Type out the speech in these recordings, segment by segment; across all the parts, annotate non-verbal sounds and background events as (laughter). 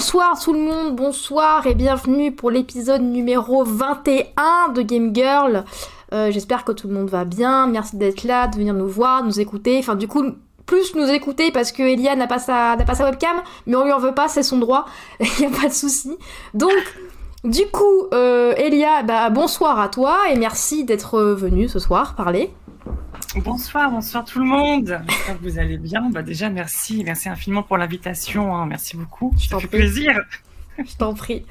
bonsoir tout le monde, bonsoir et bienvenue pour l'épisode numéro 21 de Game Girl. Euh, J'espère que tout le monde va bien, merci d'être là, de venir nous voir, nous écouter. Enfin du coup, plus nous écouter parce que Elia n'a pas, sa, n'a pas sa webcam, mais on lui en veut pas, c'est son droit, (laughs) il n'y a pas de souci. Donc, du coup, euh, Elia, bah, bonsoir à toi et merci d'être venu ce soir parler. Bonsoir, bonsoir tout le monde. J'espère que vous allez bien. Bah déjà, merci, merci infiniment pour l'invitation. hein. Merci beaucoup. Je t'en prie. plaisir. Je t'en prie.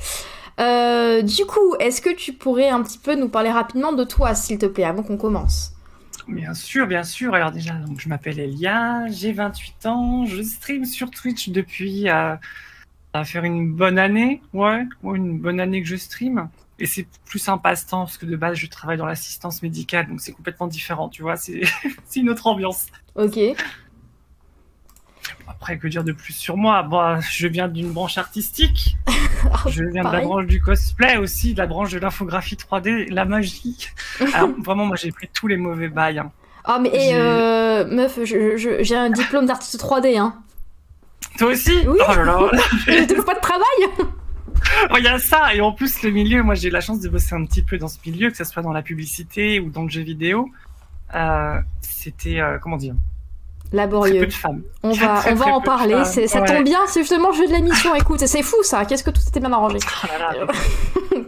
Euh, du coup, est-ce que tu pourrais un petit peu nous parler rapidement de toi, s'il te plaît, avant qu'on commence? Bien sûr, bien sûr. Alors déjà, donc je m'appelle Elia, j'ai 28 ans, je stream sur Twitch depuis euh, ça va faire une bonne année, ouais, ouais, une bonne année que je stream. Et c'est plus un passe-temps parce que de base je travaille dans l'assistance médicale, donc c'est complètement différent, tu vois. C'est (laughs) c'est une autre ambiance. Ok. Après, que dire de plus sur moi? Bon, je viens d'une branche artistique. (laughs) Je viens de la branche du cosplay aussi, de la branche de l'infographie 3D, la magie. (laughs) Alors vraiment, moi j'ai pris tous les mauvais bails. hein. Ah, mais et, J'ai- euh, meuf, j'ai un diplôme d'artiste 3D, hein. Toi aussi? Oui. Oh là là Je pas de travail? (laughs) Oh, Il y a ça Et en plus, le milieu, moi j'ai eu la chance de bosser un petit peu dans ce milieu, que ce soit dans la publicité ou dans le jeu vidéo. Euh, C'était, euh, comment dire, très peu Laborieux. de femmes. On va, très, on va en parler, ça Ouais. tombe bien, c'est justement le jeu de l'émission, écoute, c'est fou ça, qu'est-ce que tout s'était bien arrangé. Oh là là. (laughs)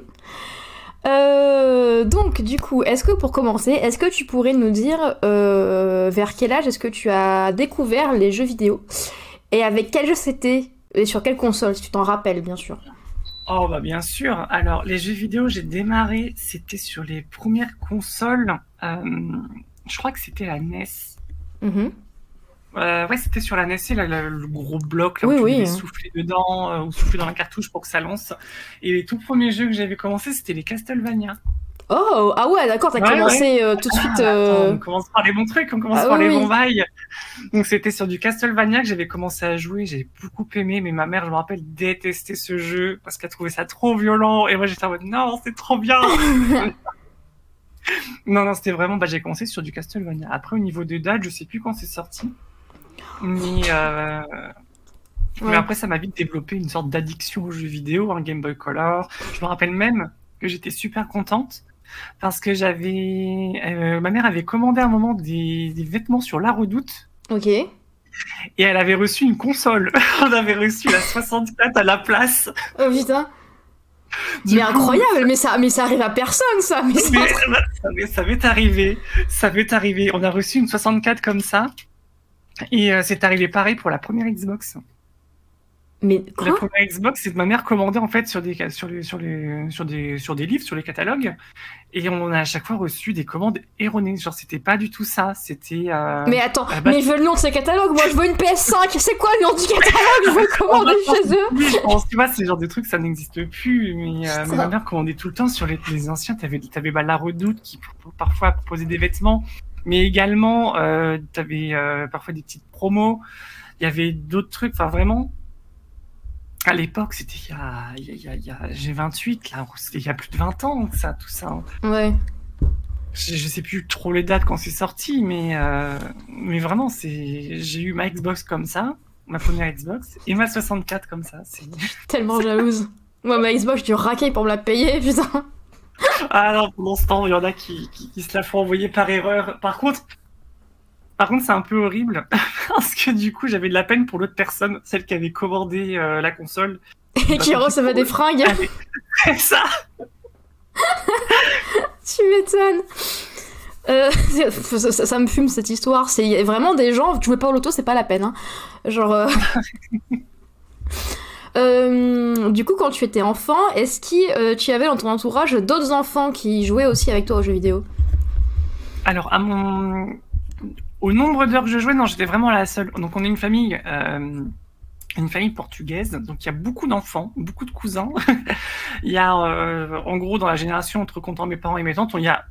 Euh, donc, du coup, est-ce que pour commencer, est-ce que tu pourrais nous dire euh, vers quel âge est-ce que tu as découvert les jeux vidéo Et avec quel jeu c'était Et sur quelle console, si tu t'en rappelles, bien sûr. Oh bah bien sûr. Alors les jeux vidéo, j'ai démarré, c'était sur les premières consoles. Euh, je crois que c'était la NES. Mhm. Euh, ouais, c'était sur la NES, là, le, le gros bloc là, Oui, où oui, hein. souffler dedans euh, ou souffler dans la cartouche pour que ça lance. Et les tout premiers jeux que j'avais commencé, c'était les Castlevania. Oh, ah ouais, d'accord, t'as Ouais, commencé euh, tout de Ah, suite. attends, euh, on commence par les bons trucs, on commence Ah par oui, les oui. bons bails. Donc c'était sur du Castlevania que j'avais commencé à jouer, j'ai beaucoup aimé, mais ma mère, je me rappelle, détestait ce jeu parce qu'elle trouvait ça trop violent. Et moi j'étais en mode non, c'est trop bien. (laughs) (laughs) non, non, c'était vraiment, bah, j'ai commencé sur du Castlevania. Après, au niveau de date, je sais plus quand c'est sorti. Mais, euh, mais après, ça m'a vite développé une sorte d'addiction aux jeux vidéo, un Game Boy Color. Je me rappelle même que j'étais super contente parce que j'avais, euh, ma mère avait commandé à un moment des, des vêtements sur La Redoute Ok. et elle avait reçu une console. (laughs) On avait reçu la 64 à la place. Oh putain. Du mais coup, incroyable, mais ça, mais ça arrive à personne, ça. Mais Mais ça, ça m'est arrivé. Ça m'est arrivé. On a reçu une 64 comme ça. Et euh, c'est arrivé pareil pour la première Xbox. Mais La quoi première Xbox, c'est que ma mère commandait en fait sur des sur les sur les sur des sur des livres, sur les catalogues, et on a à chaque fois reçu des commandes erronées. Genre c'était pas du tout ça. C'était. euh, Mais attends, la mais je veux le nom de ces catalogues, moi je veux une PS5, c'est quoi le nom du catalogue? Je veux (laughs) commander chez eux Oui, je pense, tu vois, ce genre de trucs, ça n'existe plus. Mais, euh, mais ma mère commandait tout le temps sur les, les anciens. T'avais, t'avais bah, la Redoute qui parfois proposait des vêtements, mais également euh, t'avais euh, parfois des petites promos. Il y avait d'autres trucs. Enfin, vraiment. À l'époque, c'était il y a, il y a, il y a- a- j'ai 28 là, c'était il y a plus de 20 ans que ça, tout ça. hein. Ouais. Je, je sais plus trop les dates quand c'est sorti, mais euh, mais vraiment, c'est, j'ai eu ma Xbox comme ça, ma première Xbox, et ma 64 comme ça. C'est (laughs) Tellement jalouse. Moi, ma Xbox, je raquer pour me la payer, putain. Ah non, pendant ce temps, il y en a qui, qui, qui se la font envoyer par erreur. Par contre, par contre, c'est un peu horrible (laughs) parce que du coup, j'avais de la peine pour l'autre personne, celle qui avait commandé euh, la console. Et qui recevait des fringues. (laughs) C'est ça. (laughs) tu m'étonnes. Euh, ça, ça- ça me fume cette histoire. C'est vraiment des gens, jouer pas au loto, c'est pas la peine. hein. Genre. euh, euh, du coup, quand tu étais enfant, est-ce que tu avais dans ton entourage d'autres enfants qui jouaient aussi avec toi aux jeux vidéo? Alors, à mon, au nombre d'heures que je jouais, non, j'étais vraiment la seule. Donc, on est une famille, euh, une famille portugaise. Donc, il y a beaucoup d'enfants, beaucoup de cousins. (laughs) il y a, euh, en gros, dans la génération entre comptant mes parents et mes tantes, il y a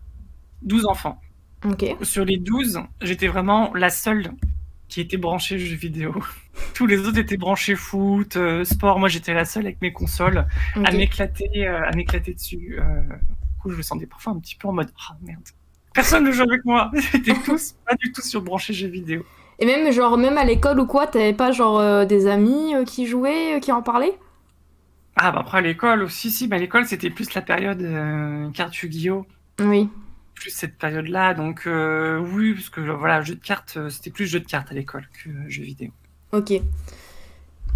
12 enfants. Ok. Sur les 12, j'étais vraiment la seule qui était branchée jeux vidéo. (laughs) Tous les autres étaient branchés foot, euh, sport. Moi, j'étais la seule avec mes consoles à m'éclater, euh, à m'éclater dessus. Euh, du coup, je me sentais parfois un petit peu en mode ah merde. Personne ne joue avec moi. (laughs) Étaient (laughs) tous pas du tout sur branchés jeux vidéo. Et même, genre, même à l'école ou quoi, t'avais pas, genre, euh, des amis euh, qui jouaient, euh, qui en parlaient? Ah, bah après à l'école aussi, si, bah, l'école c'était plus la période carte Yu-Gi-Oh! Oui. Plus cette période-là, donc euh, oui, parce que voilà, jeu de cartes, c'était plus jeu de cartes à l'école que jeu vidéo. Ok.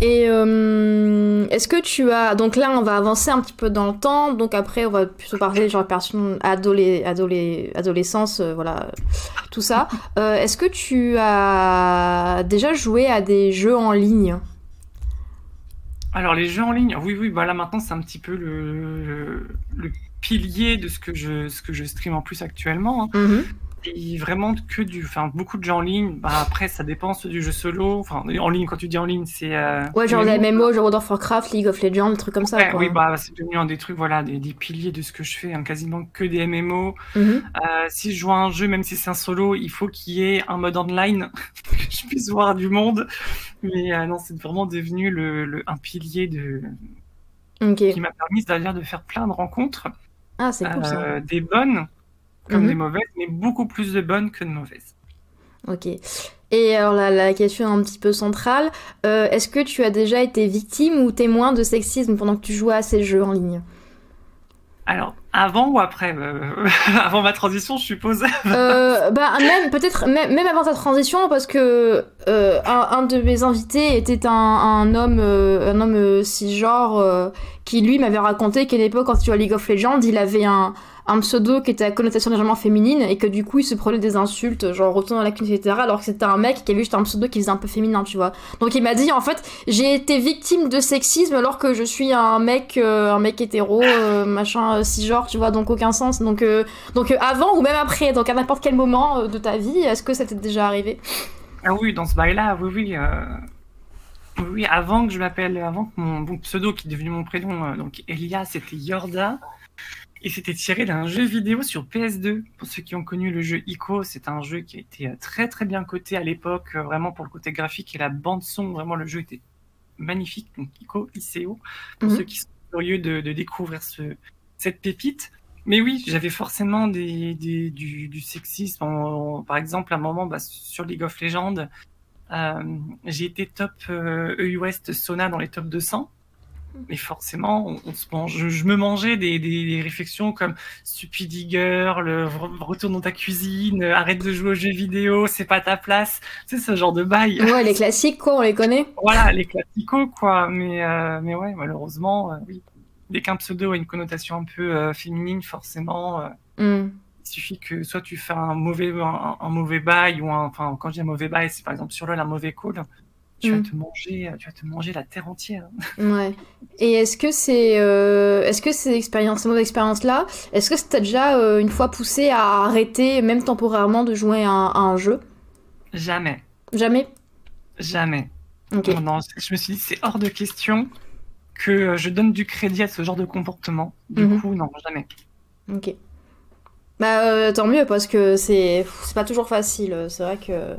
Et euh, est-ce que tu as... Donc là, on va avancer un petit peu dans le temps. Donc après, on va plutôt parler genre personne adolé, adolé, adolescence, euh, voilà, tout ça. Euh, est-ce que tu as déjà joué à des jeux en ligne? Alors les jeux en ligne, oui, oui, bah là maintenant c'est un petit peu le, le, le pilier de ce que je, ce que je stream en plus actuellement. hein. Mhm. Et vraiment que du, enfin beaucoup de jeux en ligne. Bah après ça dépend du jeu solo. Enfin en ligne quand tu dis en ligne c'est. euh, Ouais, genre des MMO, genre World of Warcraft, League of Legends, des trucs comme ça, Ouais, quoi. oui, bah c'est devenu un des trucs, voilà, des, des piliers de ce que je fais, hein, quasiment que des MMO. Mhm. Euh, si je joue à un jeu, même si c'est un solo, il faut qu'il y ait un mode online, (laughs) que je puisse voir du monde. Mais euh, non, c'est vraiment devenu le, le- un pilier de, Ok. qui m'a permis d'ailleurs de faire plein de rencontres, Ah, c'est cool ça. euh, des bonnes comme Mhm. des mauvaises, mais beaucoup plus de bonnes que de mauvaises. Ok. Et alors la, la question un petit peu centrale, euh, est-ce que tu as déjà été victime ou témoin de sexisme pendant que tu jouais à ces jeux en ligne? Alors, avant ou après euh, (laughs) Avant ma transition, je suppose. (laughs) euh, Bah même peut-être même, même avant ta transition parce que euh, un, un de mes invités était un, un homme un homme cisgenre qui lui m'avait raconté qu'à l'époque quand jouait à League of Legends il avait un un pseudo qui était à connotation légèrement féminine et que du coup il se prenait des insultes genre retourne dans la cune etc. alors que c'était un mec qui avait juste un pseudo qui faisait un peu féminin tu vois. Donc il m'a dit en fait j'ai été victime de sexisme alors que je suis un mec euh, un mec hétéro euh, machin euh, cisgenre tu vois donc aucun sens. Donc euh, donc euh, avant ou même après donc à n'importe quel moment de ta vie est-ce que ça t'est déjà arrivé? Ah oui, dans ce bail-là, oui, oui. Oui, avant que je m'appelle, avant que mon, pseudo qui est devenu mon prénom, euh, donc Elia, c'était Yorda. Et c'était tiré d'un jeu vidéo sur PS2. Pour ceux qui ont connu le jeu ICO, c'est un jeu qui a été euh, très très bien coté à l'époque, euh, vraiment pour le côté graphique et la bande son. Vraiment, le jeu était magnifique. Donc ICO, ICO, pour Mhm. ceux qui sont curieux de, de découvrir ce, cette pépite. Mais oui, j'avais forcément des, des- du, du sexisme. En- en- par exemple, à un moment, bah, sur League of Legends, j'ai été top euh, EU West Sona dans les top 200. Mais forcément, on, on se mange, je, je me mangeais des, des, des réflexions comme Stupid Girl, euh, re- retourne dans ta cuisine, euh, arrête de jouer aux jeux vidéo, c'est pas ta place. C'est ce genre de bail. ouais les classiques quoi on les connaît Voilà, les classicos, quoi. Mais, euh, mais ouais, malheureusement, euh, oui. Dès qu'un pseudo a une connotation un peu euh, féminine, forcément, euh, Hmm. Il suffit que soit tu fais un mauvais, un, un mauvais bail, ou un, enfin, quand je dis un mauvais bail, c'est par exemple sur LoL un mauvais call, tu vas Mm. te manger, tu vas te manger la terre entière. Ouais. Et est-ce que c'est, euh, est-ce que ces expériences, ces mauvaises expériences-là, est-ce que ça t'a déjà euh, une fois poussé à arrêter, même temporairement, de jouer à un, à un jeu? Jamais, Jamais? Jamais. Non, non, je me suis dit, c'est hors de question que je donne du crédit à ce genre de comportement. Du Mhm. coup, non, jamais. Ok. Bah euh, tant mieux parce que c'est, pas toujours facile. C'est vrai que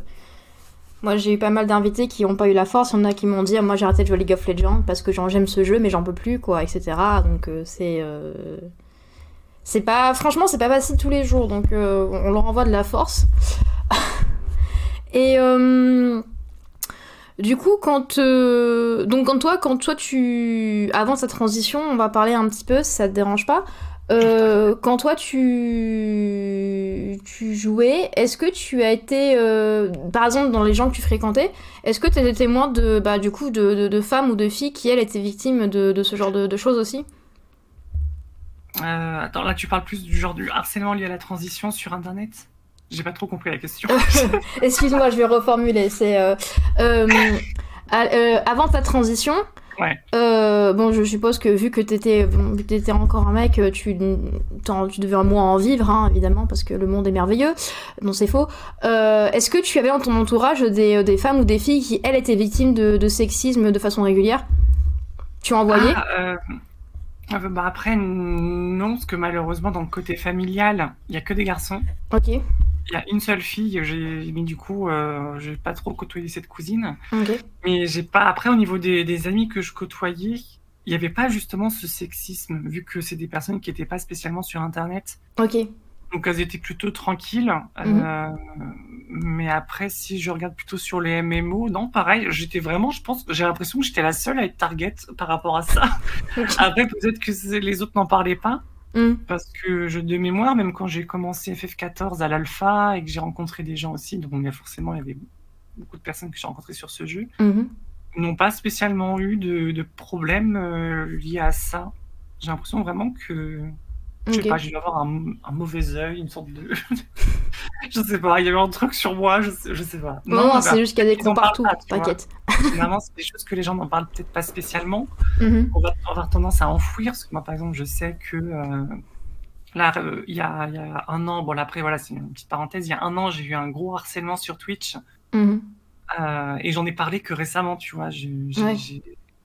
moi j'ai eu pas mal d'invités qui ont pas eu la force. Il y en a qui m'ont dit, moi j'ai arrêté de jouer League of Legends parce que j'aime ce jeu mais j'en peux plus quoi, etc. Donc euh, c'est, euh, c'est pas, franchement c'est pas facile tous les jours. Donc on leur envoie de la force. (laughs) Et du coup, quand donc quand toi, quand toi tu avant sa transition, on va parler un petit peu, si ça te dérange pas. Euh, quand toi tu tu jouais, est-ce que tu as été euh, par exemple dans les gens que tu fréquentais, est-ce que tu étais témoin de bah du coup de, de, de femmes ou de filles qui elles étaient victimes de, de ce genre de, de choses aussi? Euh, attends, là, tu parles plus du genre du harcèlement lié à la transition sur Internet? J'ai pas trop compris la question. (laughs) Excuse-moi, je vais reformuler. C'est euh, euh, euh, avant ta transition. Ouais. Euh, bon, je suppose que vu que t'étais, bon, t'étais encore un mec, tu, t'en- tu devais moins en vivre, hein, évidemment, parce que le monde est merveilleux. Non, c'est faux. Euh, est-ce que tu avais dans ton entourage des, des femmes ou des filles qui, elles, étaient victimes de, de sexisme de façon régulière? Tu en voyais? Ah, euh, euh, bah après, non, parce que malheureusement, dans le côté familial, il y a que des garçons. Ok. Il y a une seule fille, j'ai, mais du coup, euh, j'ai pas trop côtoyé cette cousine. Mais j'ai pas, après, au niveau des, des amis que je côtoyais, il y avait pas justement ce sexisme, vu que c'est des personnes qui étaient pas spécialement sur Internet. Ok. Donc elles étaient plutôt tranquilles. Mhm. Euh, Mais après, si je regarde plutôt sur les MMO, non, pareil, j'étais vraiment, je pense, j'ai l'impression que j'étais la seule à être target par rapport à ça. après, peut-être que les autres n'en parlaient pas. Mm. Parce que je, de mémoire, même quand j'ai commencé FF14 à l'alpha et que j'ai rencontré des gens aussi, donc il y a forcément il y avait beaucoup de personnes que j'ai rencontrées sur ce jeu, Mhm. n'ont pas spécialement eu de, de problèmes euh, liés à ça. J'ai l'impression vraiment que, je sais Ok. pas, j'ai dû avoir un, un mauvais œil, une sorte de, (laughs) je sais pas, il y avait un truc sur moi, je sais, je sais pas. Non, non, bah, c'est juste qu'il y a des cons partout, t'inquiète. Généralement, c'est des choses que les gens n'en parlent peut-être pas spécialement. Mhm. On va avoir tendance à enfouir, parce que moi, par exemple, je sais que euh, là, euh, il y, a, y a un an, bon, là, après, voilà, c'est une petite parenthèse, il y a un an, j'ai eu un gros harcèlement sur Twitch, Mhm. euh, et j'en ai parlé que récemment, tu vois. Ouais.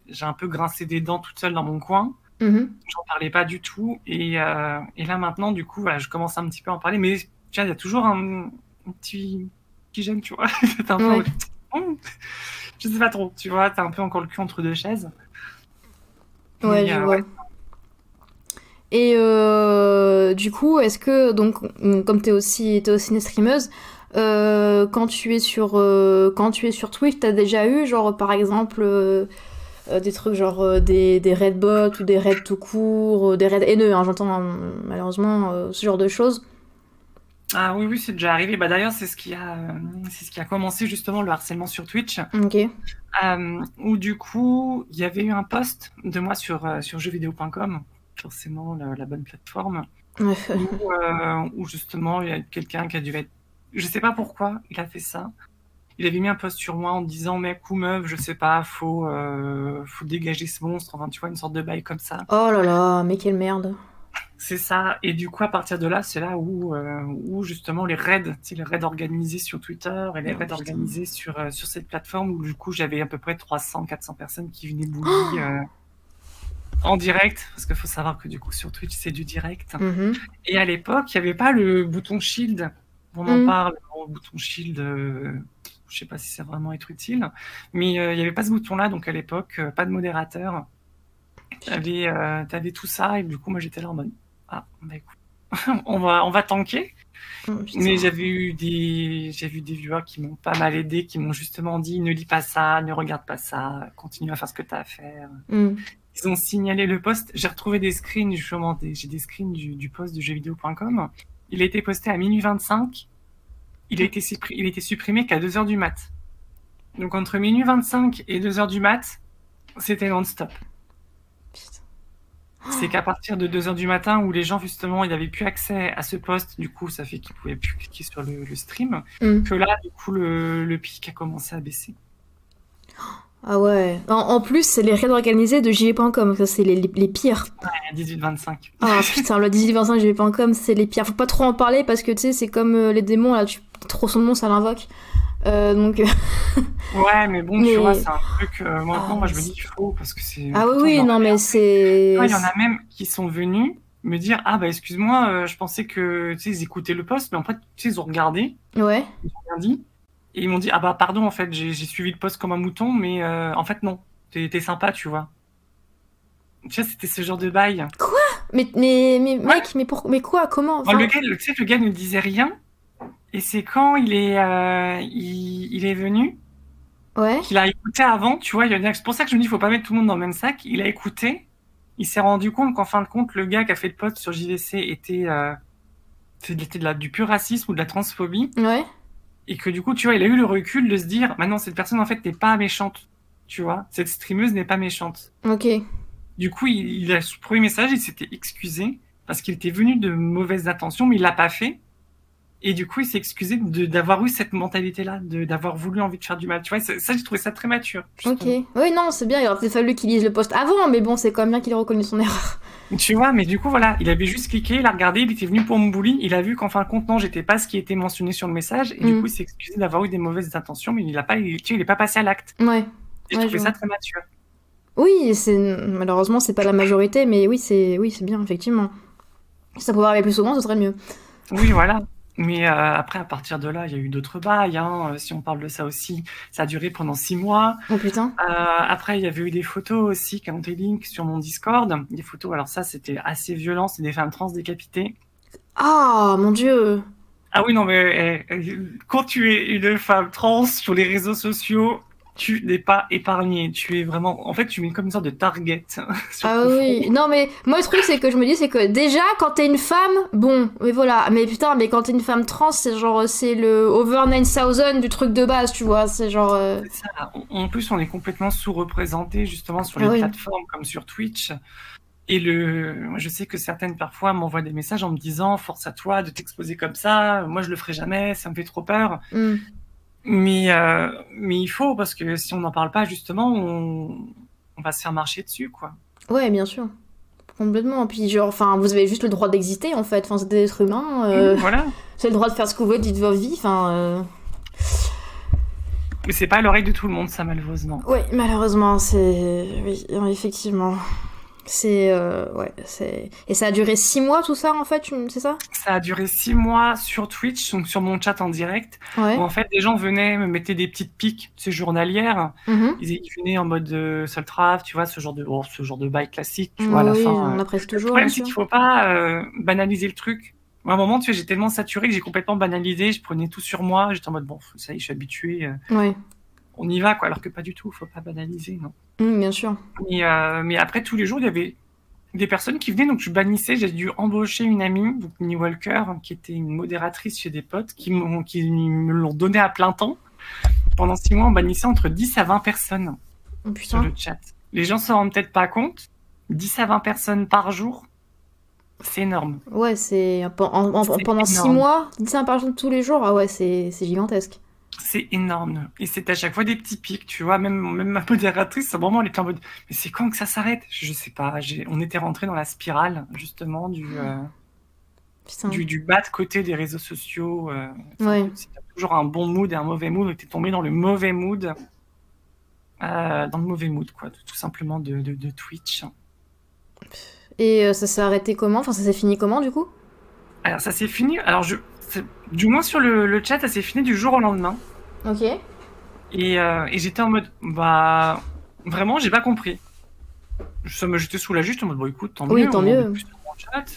j'ai un peu grincé des dents toute seule dans mon coin, Mhm. j'en parlais pas du tout, et, euh, et là, maintenant, du coup, voilà, je commence un petit peu à en parler, mais il y a toujours un, un petit, petit gêne, tu vois. (laughs) Un peu, Ouais. Je sais pas trop, tu vois, t'as un peu encore le cul entre deux chaises. Ouais, je euh, vois. Et euh, du coup, est-ce que, donc, mm, comme t'es aussi, t'es aussi une streameuse, quand tu es sur, quand tu es sur Twitch, t'as déjà eu, genre, par exemple, euh, des trucs genre euh, des, des raids bots ou des raids tout court, euh, des raids haineux, hein, j'entends hein, malheureusement ce genre de choses. Ah oui, oui, c'est déjà arrivé. Bah, d'ailleurs, c'est ce qui a, c'est ce qui a commencé justement le harcèlement sur Twitch, Ok. où du coup, il y avait eu un post de moi sur, sur jeuxvideo.com, forcément la, la bonne plateforme, où, où justement il y a quelqu'un qui a dû être, je sais pas pourquoi il a fait ça. Il avait mis un post sur moi en disant mec ou meuf, je sais pas, faut, euh, faut dégager ce monstre, enfin tu vois, une sorte de bail comme ça. Oh là là, mais quelle merde. (laughs) C'est ça. Et du coup, à partir de là, c'est là où, euh, où justement les raids, les raids organisés sur Twitter et les Oh, raids putain. organisés sur, euh, sur cette plateforme où du coup j'avais à peu près 300, 400 personnes qui venaient bully (gasps) euh, en direct. Parce qu'il faut savoir que du coup sur Twitch c'est du direct. Mhm. Et à l'époque, il n'y avait pas le bouton shield. On en Mm. parle, le bouton shield. euh, je sais pas si c'est vraiment être utile, mais euh, il n'y avait pas ce bouton-là. Donc à l'époque, euh, pas de modérateur. T'avais euh, t'avais tout ça et du coup moi j'étais là en mode ah bah écoute (laughs) on va on va tanker Oh, mais j'avais eu des j'ai vu des viewers qui m'ont pas mal aidé qui m'ont justement dit ne lis pas ça ne regarde pas ça continue à faire ce que tu as à faire Mm. ils ont signalé le post j'ai retrouvé des screens justement j'ai des screens du, du post de jeuxvideo.com il a été posté à minuit 25 il a été supprimé, il a été supprimé qu'à 2h du mat donc entre minuit 25 et 2h du mat c'était non-stop c'est qu'à partir de 2h du matin où les gens justement ils n'avaient plus accès à ce poste, du coup ça fait qu'ils pouvaient plus cliquer sur le, le stream, Mm. que là du coup le, le pic a commencé à baisser. Ah ouais. En, en plus, c'est les raids organisés de JV.com, ça c'est les, les, les pires. À 18-25. Ah putain, le 18-25 JV.com, c'est les pires. Faut pas trop en parler parce que tu sais, c'est comme euh, les démons, là, tu trop son nom, ça l'invoque. Euh, donc. (laughs) Ouais, mais bon, Mais- tu vois, c'est un truc, euh, moi, Ah, moi je me dis qu'il faut, parce que c'est... Ah oui, oui, non, mais c'est. Ouais, Il y en a même qui sont venus me dire, ah bah excuse-moi, euh, je pensais que, tu sais, ils écoutaient le post, mais en fait, tu sais, ils ont regardé, Ouais. ils ont rien dit, et ils m'ont dit, ah bah pardon, en fait, j'ai suivi le post comme un mouton, mais euh, en fait, non, t'es sympa, tu vois. Tu vois, c'était ce genre de bail. Mais, mais, mais mec, mais, pour... mais quoi? Comment? Bon, Enfin, le gars, le- tu sais, le gars ne disait rien. Et c'est quand il est, euh, il, il est venu, Ouais. qu'il a écouté avant, tu vois. C'est pour ça que je me dis, faut pas mettre tout le monde dans le même sac. Il a écouté. Il s'est rendu compte qu'en fin de compte, le gars qui a fait le post sur JVC était, euh, c'était de la, du pur racisme ou de la transphobie. Ouais. Et que du coup, tu vois, il a eu le recul de se dire, maintenant, cette personne, en fait, n'est pas méchante. Tu vois, cette streameuse n'est pas méchante. Ok. Du coup, il, il a son premier message, il s'était excusé parce qu'il était venu de mauvaises intentions, mais il l'a pas fait. Et du coup, il s'est excusé d'avoir eu cette mentalité-là, d'avoir voulu envie de faire du mal. Tu vois, ça, j'ai trouvé ça très mature. Ok. Oui, non, c'est bien. Il aurait peut-être fallu qu'il lise le post avant, mais bon, c'est quand même bien qu'il ait reconnu son erreur. Tu vois, mais du coup, voilà, il avait juste cliqué, il a regardé, il était venu pour me bully, il a vu qu'en fin de compte, non, j'étais pas ce qui était mentionné sur le message, et du Mm. coup, il s'est excusé d'avoir eu des mauvaises intentions, mais il a pas, il, tu il est pas passé à l'acte. Ouais. Et Ouais, je je trouvais ça très mature. Oui, c'est malheureusement c'est pas la majorité, mais oui c'est oui c'est bien effectivement. Si ça pouvait arriver plus souvent, ce serait mieux. Oui, voilà. Mais euh, après, à partir de là, il y a eu d'autres bails. Hein. Euh, Si on parle de ça aussi, ça a duré pendant six mois. Oh putain. Euh, après, il y avait eu des photos aussi qui ont été link sur mon Discord. Des photos, alors ça, c'était assez violent. C'est des femmes trans décapitées. Ah mon dieu. Ah oui, non, mais eh, eh, quand tu es une femme trans sur les réseaux sociaux, tu n'es pas épargné. Tu es vraiment. En fait, tu es comme une sorte de target. (laughs) sur Ah oui, non mais moi le truc c'est que je me dis c'est que déjà quand t'es une femme, bon, mais voilà, mais putain, mais quand t'es une femme trans, c'est genre c'est le over 9000 du truc de base, tu vois, c'est genre euh, ça. En plus, on est complètement sous-représenté justement sur les Ah oui. plateformes comme sur Twitch. Et le, je sais que certaines parfois m'envoient des messages en me disant force à toi de t'exposer comme ça. Moi, je le ferai jamais. Ça me fait trop peur. hmm. Mais euh, mais il faut parce que si on n'en parle pas justement, on, on va se faire marcher dessus quoi. ouais, bien sûr. Complètement. Puis genre enfin, vous avez juste le droit d'exister en fait, enfin c'est des êtres humains, euh, Voilà. (laughs) vous avez le droit de faire ce que vous voulez, dites votre vie, enfin euh, Mais c'est pas à l'oreille de tout le monde ça malheureusement. Oui, malheureusement, c'est. Oui, effectivement. C'est. euh, Ouais, c'est. Et ça a duré six mois tout ça en fait, c'est ça? Ça a duré six mois sur Twitch, donc sur mon chat en direct. Ouais. Où en fait, des gens venaient me mettaient des petites piques, ces journalières. Mhm. Ils, ils venaient en mode euh, Soltrave, tu vois, ce genre de, oh, ce genre de bail classique, tu vois, à la fin. on euh. apprécie Le toujours. problème, c'est sûr. qu'il faut pas euh, banaliser le truc. À un moment, tu sais, j'ai tellement saturé que j'ai complètement banalisé, je prenais tout sur moi, j'étais en mode, bon, ça y est, je suis habitué, euh, Ouais, on y va, quoi, alors que pas du tout, faut pas banaliser, non. Mm, bien sûr. Mais, euh, mais après, tous les jours, il y avait des personnes qui venaient, donc je bannissais, j'ai dû embaucher une amie, donc Minnie Walker, qui était une modératrice chez des potes, qui, me l'ont donné à plein temps. Pendant six mois, on bannissait entre 10 à 20 personnes Oh, sur le chat. Les gens se rendent peut-être pas compte, 10 à 20 personnes par jour, c'est énorme. Ouais, c'est. en- en- en- C'est pendant six mois, 10 par jour tous les jours, ah ouais, c'est gigantesque. C'est énorme. Et c'est à chaque fois des petits pics, tu vois. Même, même ma modératrice, à un moment, elle était en mode, mais c'est quand que ça s'arrête? Je sais pas. On était rentré dans la spirale, justement, du, euh, du, du bas de côté des réseaux sociaux. euh. Ouais. C'est toujours un bon mood et un mauvais mood. T'es tombé dans le mauvais mood. Euh, dans le mauvais mood, quoi. Tout simplement de, de, de Twitch. Et ça s'est arrêté comment? Enfin, ça s'est fini comment du coup? Alors, ça s'est fini. Alors, je, du moins sur le, le chat, ça s'est fini du jour au lendemain. Ok. Et, euh, et j'étais en mode, bah, vraiment, j'ai pas compris. Ça me j'étais soulagé, j'étais en mode, bon, écoute, tant Oui, mieux. tant mieux. sur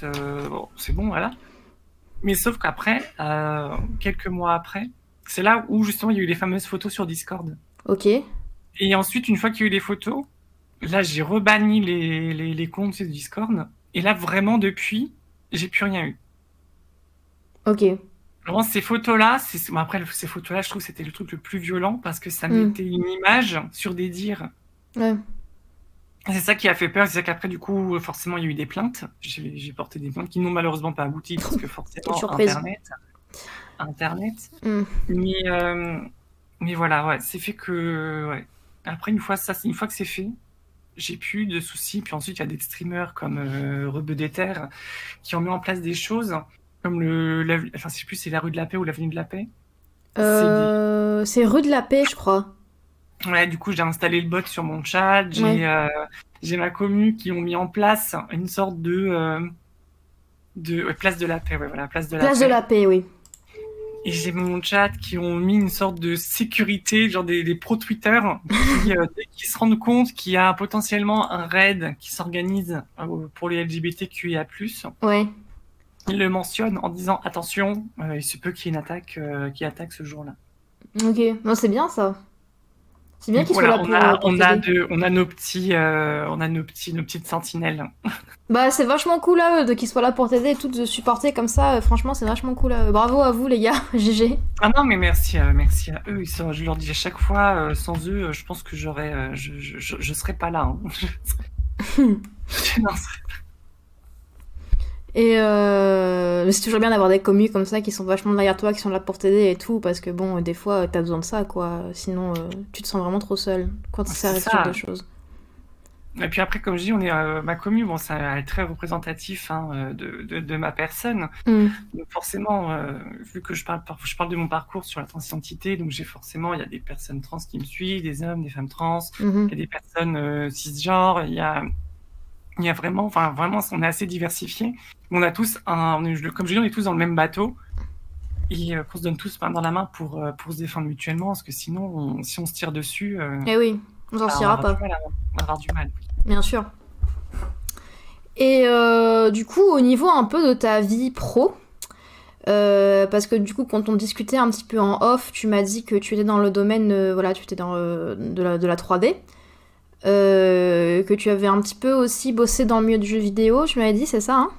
euh, bon, c'est bon, voilà. Mais sauf qu'après, euh, quelques mois après, c'est là où justement il y a eu les fameuses photos sur Discord. Ok. Et ensuite, une fois qu'il y a eu les photos, là, j'ai rebanni les, les, les comptes de Discord. Et là, vraiment, depuis, j'ai plus rien eu. Ok. Vraiment, ces photos-là, c'est... bon, après, ces photos-là, je trouve que c'était le truc le plus violent parce que ça Mm. mettait une image sur des dires. Ouais. C'est ça qui a fait peur, c'est ça qu'après, du coup, forcément, il y a eu des plaintes. J'ai porté des plaintes qui n'ont malheureusement pas abouti parce que forcément. (laughs) Internet. Internet. Mm. Mais, euh, mais voilà, ouais, c'est fait que, ouais. Après, une fois, ça, une fois que c'est fait, j'ai plus de soucis. Puis ensuite, il y a des streamers comme euh, qui ont mis en place des choses comme le, la- enfin, je sais plus, c'est la rue de la Paix ou l'avenue de la Paix. Euh, c'est rue de la Paix, je crois. Ouais, du coup, j'ai installé le bot sur mon chat. J'ai Ouais. euh, j'ai ma commu qui ont mis en place une sorte de euh, de ouais, place de la paix. Ouais, voilà, place de la Place paix. de la Paix, oui. Et j'ai mon chat qui ont mis une sorte de sécurité, genre des, des pro Twitter, qui, euh, qu'ils se rendent compte qu'il y a potentiellement un raid qui s'organise pour les LGBTQIA+, Ouais. Ils le mentionnent en disant attention, euh, il se peut qu'il y ait une attaque euh, qui attaque ce jour-là. Ok. Non, c'est bien ça. C'est bien qu'ils Voilà, soient là on pour, a, pour on a t'aider. de, on a nos petits, euh, on a nos petits, nos petites sentinelles. (laughs) Bah, c'est vachement cool à eux de qu'ils soient là pour t'aider et tout, de supporter comme ça. euh, Franchement, c'est vachement cool à eux. Bravo à vous, les gars. (laughs) GG. Ah non, mais merci, euh, merci à eux. Sont, je leur dis à chaque fois, euh, sans eux, euh, je pense que j'aurais, euh, je, je, je, je serais pas là. hein. (laughs) Je n'en serais Et euh, c'est toujours bien d'avoir des communes comme ça qui sont vachement derrière toi, qui sont là pour t'aider et tout, parce que bon, des fois, t'as besoin de ça, quoi. Sinon, euh, tu te sens vraiment trop seul quand Ah, ça arrive sur des choses. Et puis après, comme je dis, on est euh, ma commune, bon, ça est très représentatif hein, euh, de, de, de ma personne. Hmm. Donc forcément, euh, vu que je parle, par- je parle de mon parcours sur la transidentité, donc j'ai forcément, il y a des personnes trans qui me suivent, des hommes, des femmes trans, Mhm. il y a des personnes euh, cisgenres, il y a, il y a vraiment, enfin vraiment, on est assez diversifié. On a tous un, comme je dis, on est tous dans le même bateau. Et euh, qu'on se donne tous main dans la main pour, euh, pour se défendre mutuellement, parce que sinon, on- si on se tire dessus, euh, Eh oui, on s'en bah, avoir pas, mal on va avoir du mal. bien sûr. Et euh, du coup, au niveau un peu de ta vie pro, Euh, parce que du coup, quand on discutait un petit peu en off, tu m'as dit que tu étais dans le domaine, euh, voilà, tu étais dans de, la, de la 3D, euh, que tu avais un petit peu aussi bossé dans le milieu du jeu vidéo, tu m'avais dit, c'est ça, hein?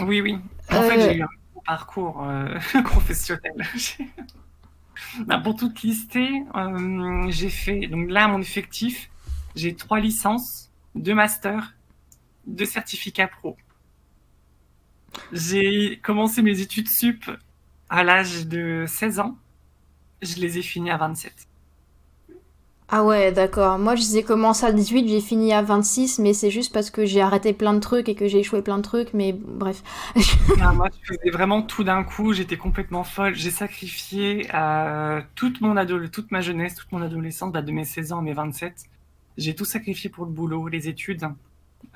Oui, oui. En Euh, fait, j'ai eu un parcours euh, (laughs) professionnel. (laughs) Pour toute lister, euh, j'ai fait, donc là, mon effectif, j'ai trois licences, deux masters, deux certificats pro. J'ai commencé mes études sup à l'âge de 16 ans. Je les ai finis à 27. Ah ouais, d'accord. Moi, j'ai commencé à 18, j'ai fini à 26, mais c'est juste parce que j'ai arrêté plein de trucs et que j'ai échoué plein de trucs, mais bref. (laughs) Non, moi, je faisais vraiment tout d'un coup. J'étais complètement folle. J'ai sacrifié euh, toute, mon ado- toute ma jeunesse, toute mon adolescence, bah, de mes 16 ans à mes 27. J'ai tout sacrifié pour le boulot, les études.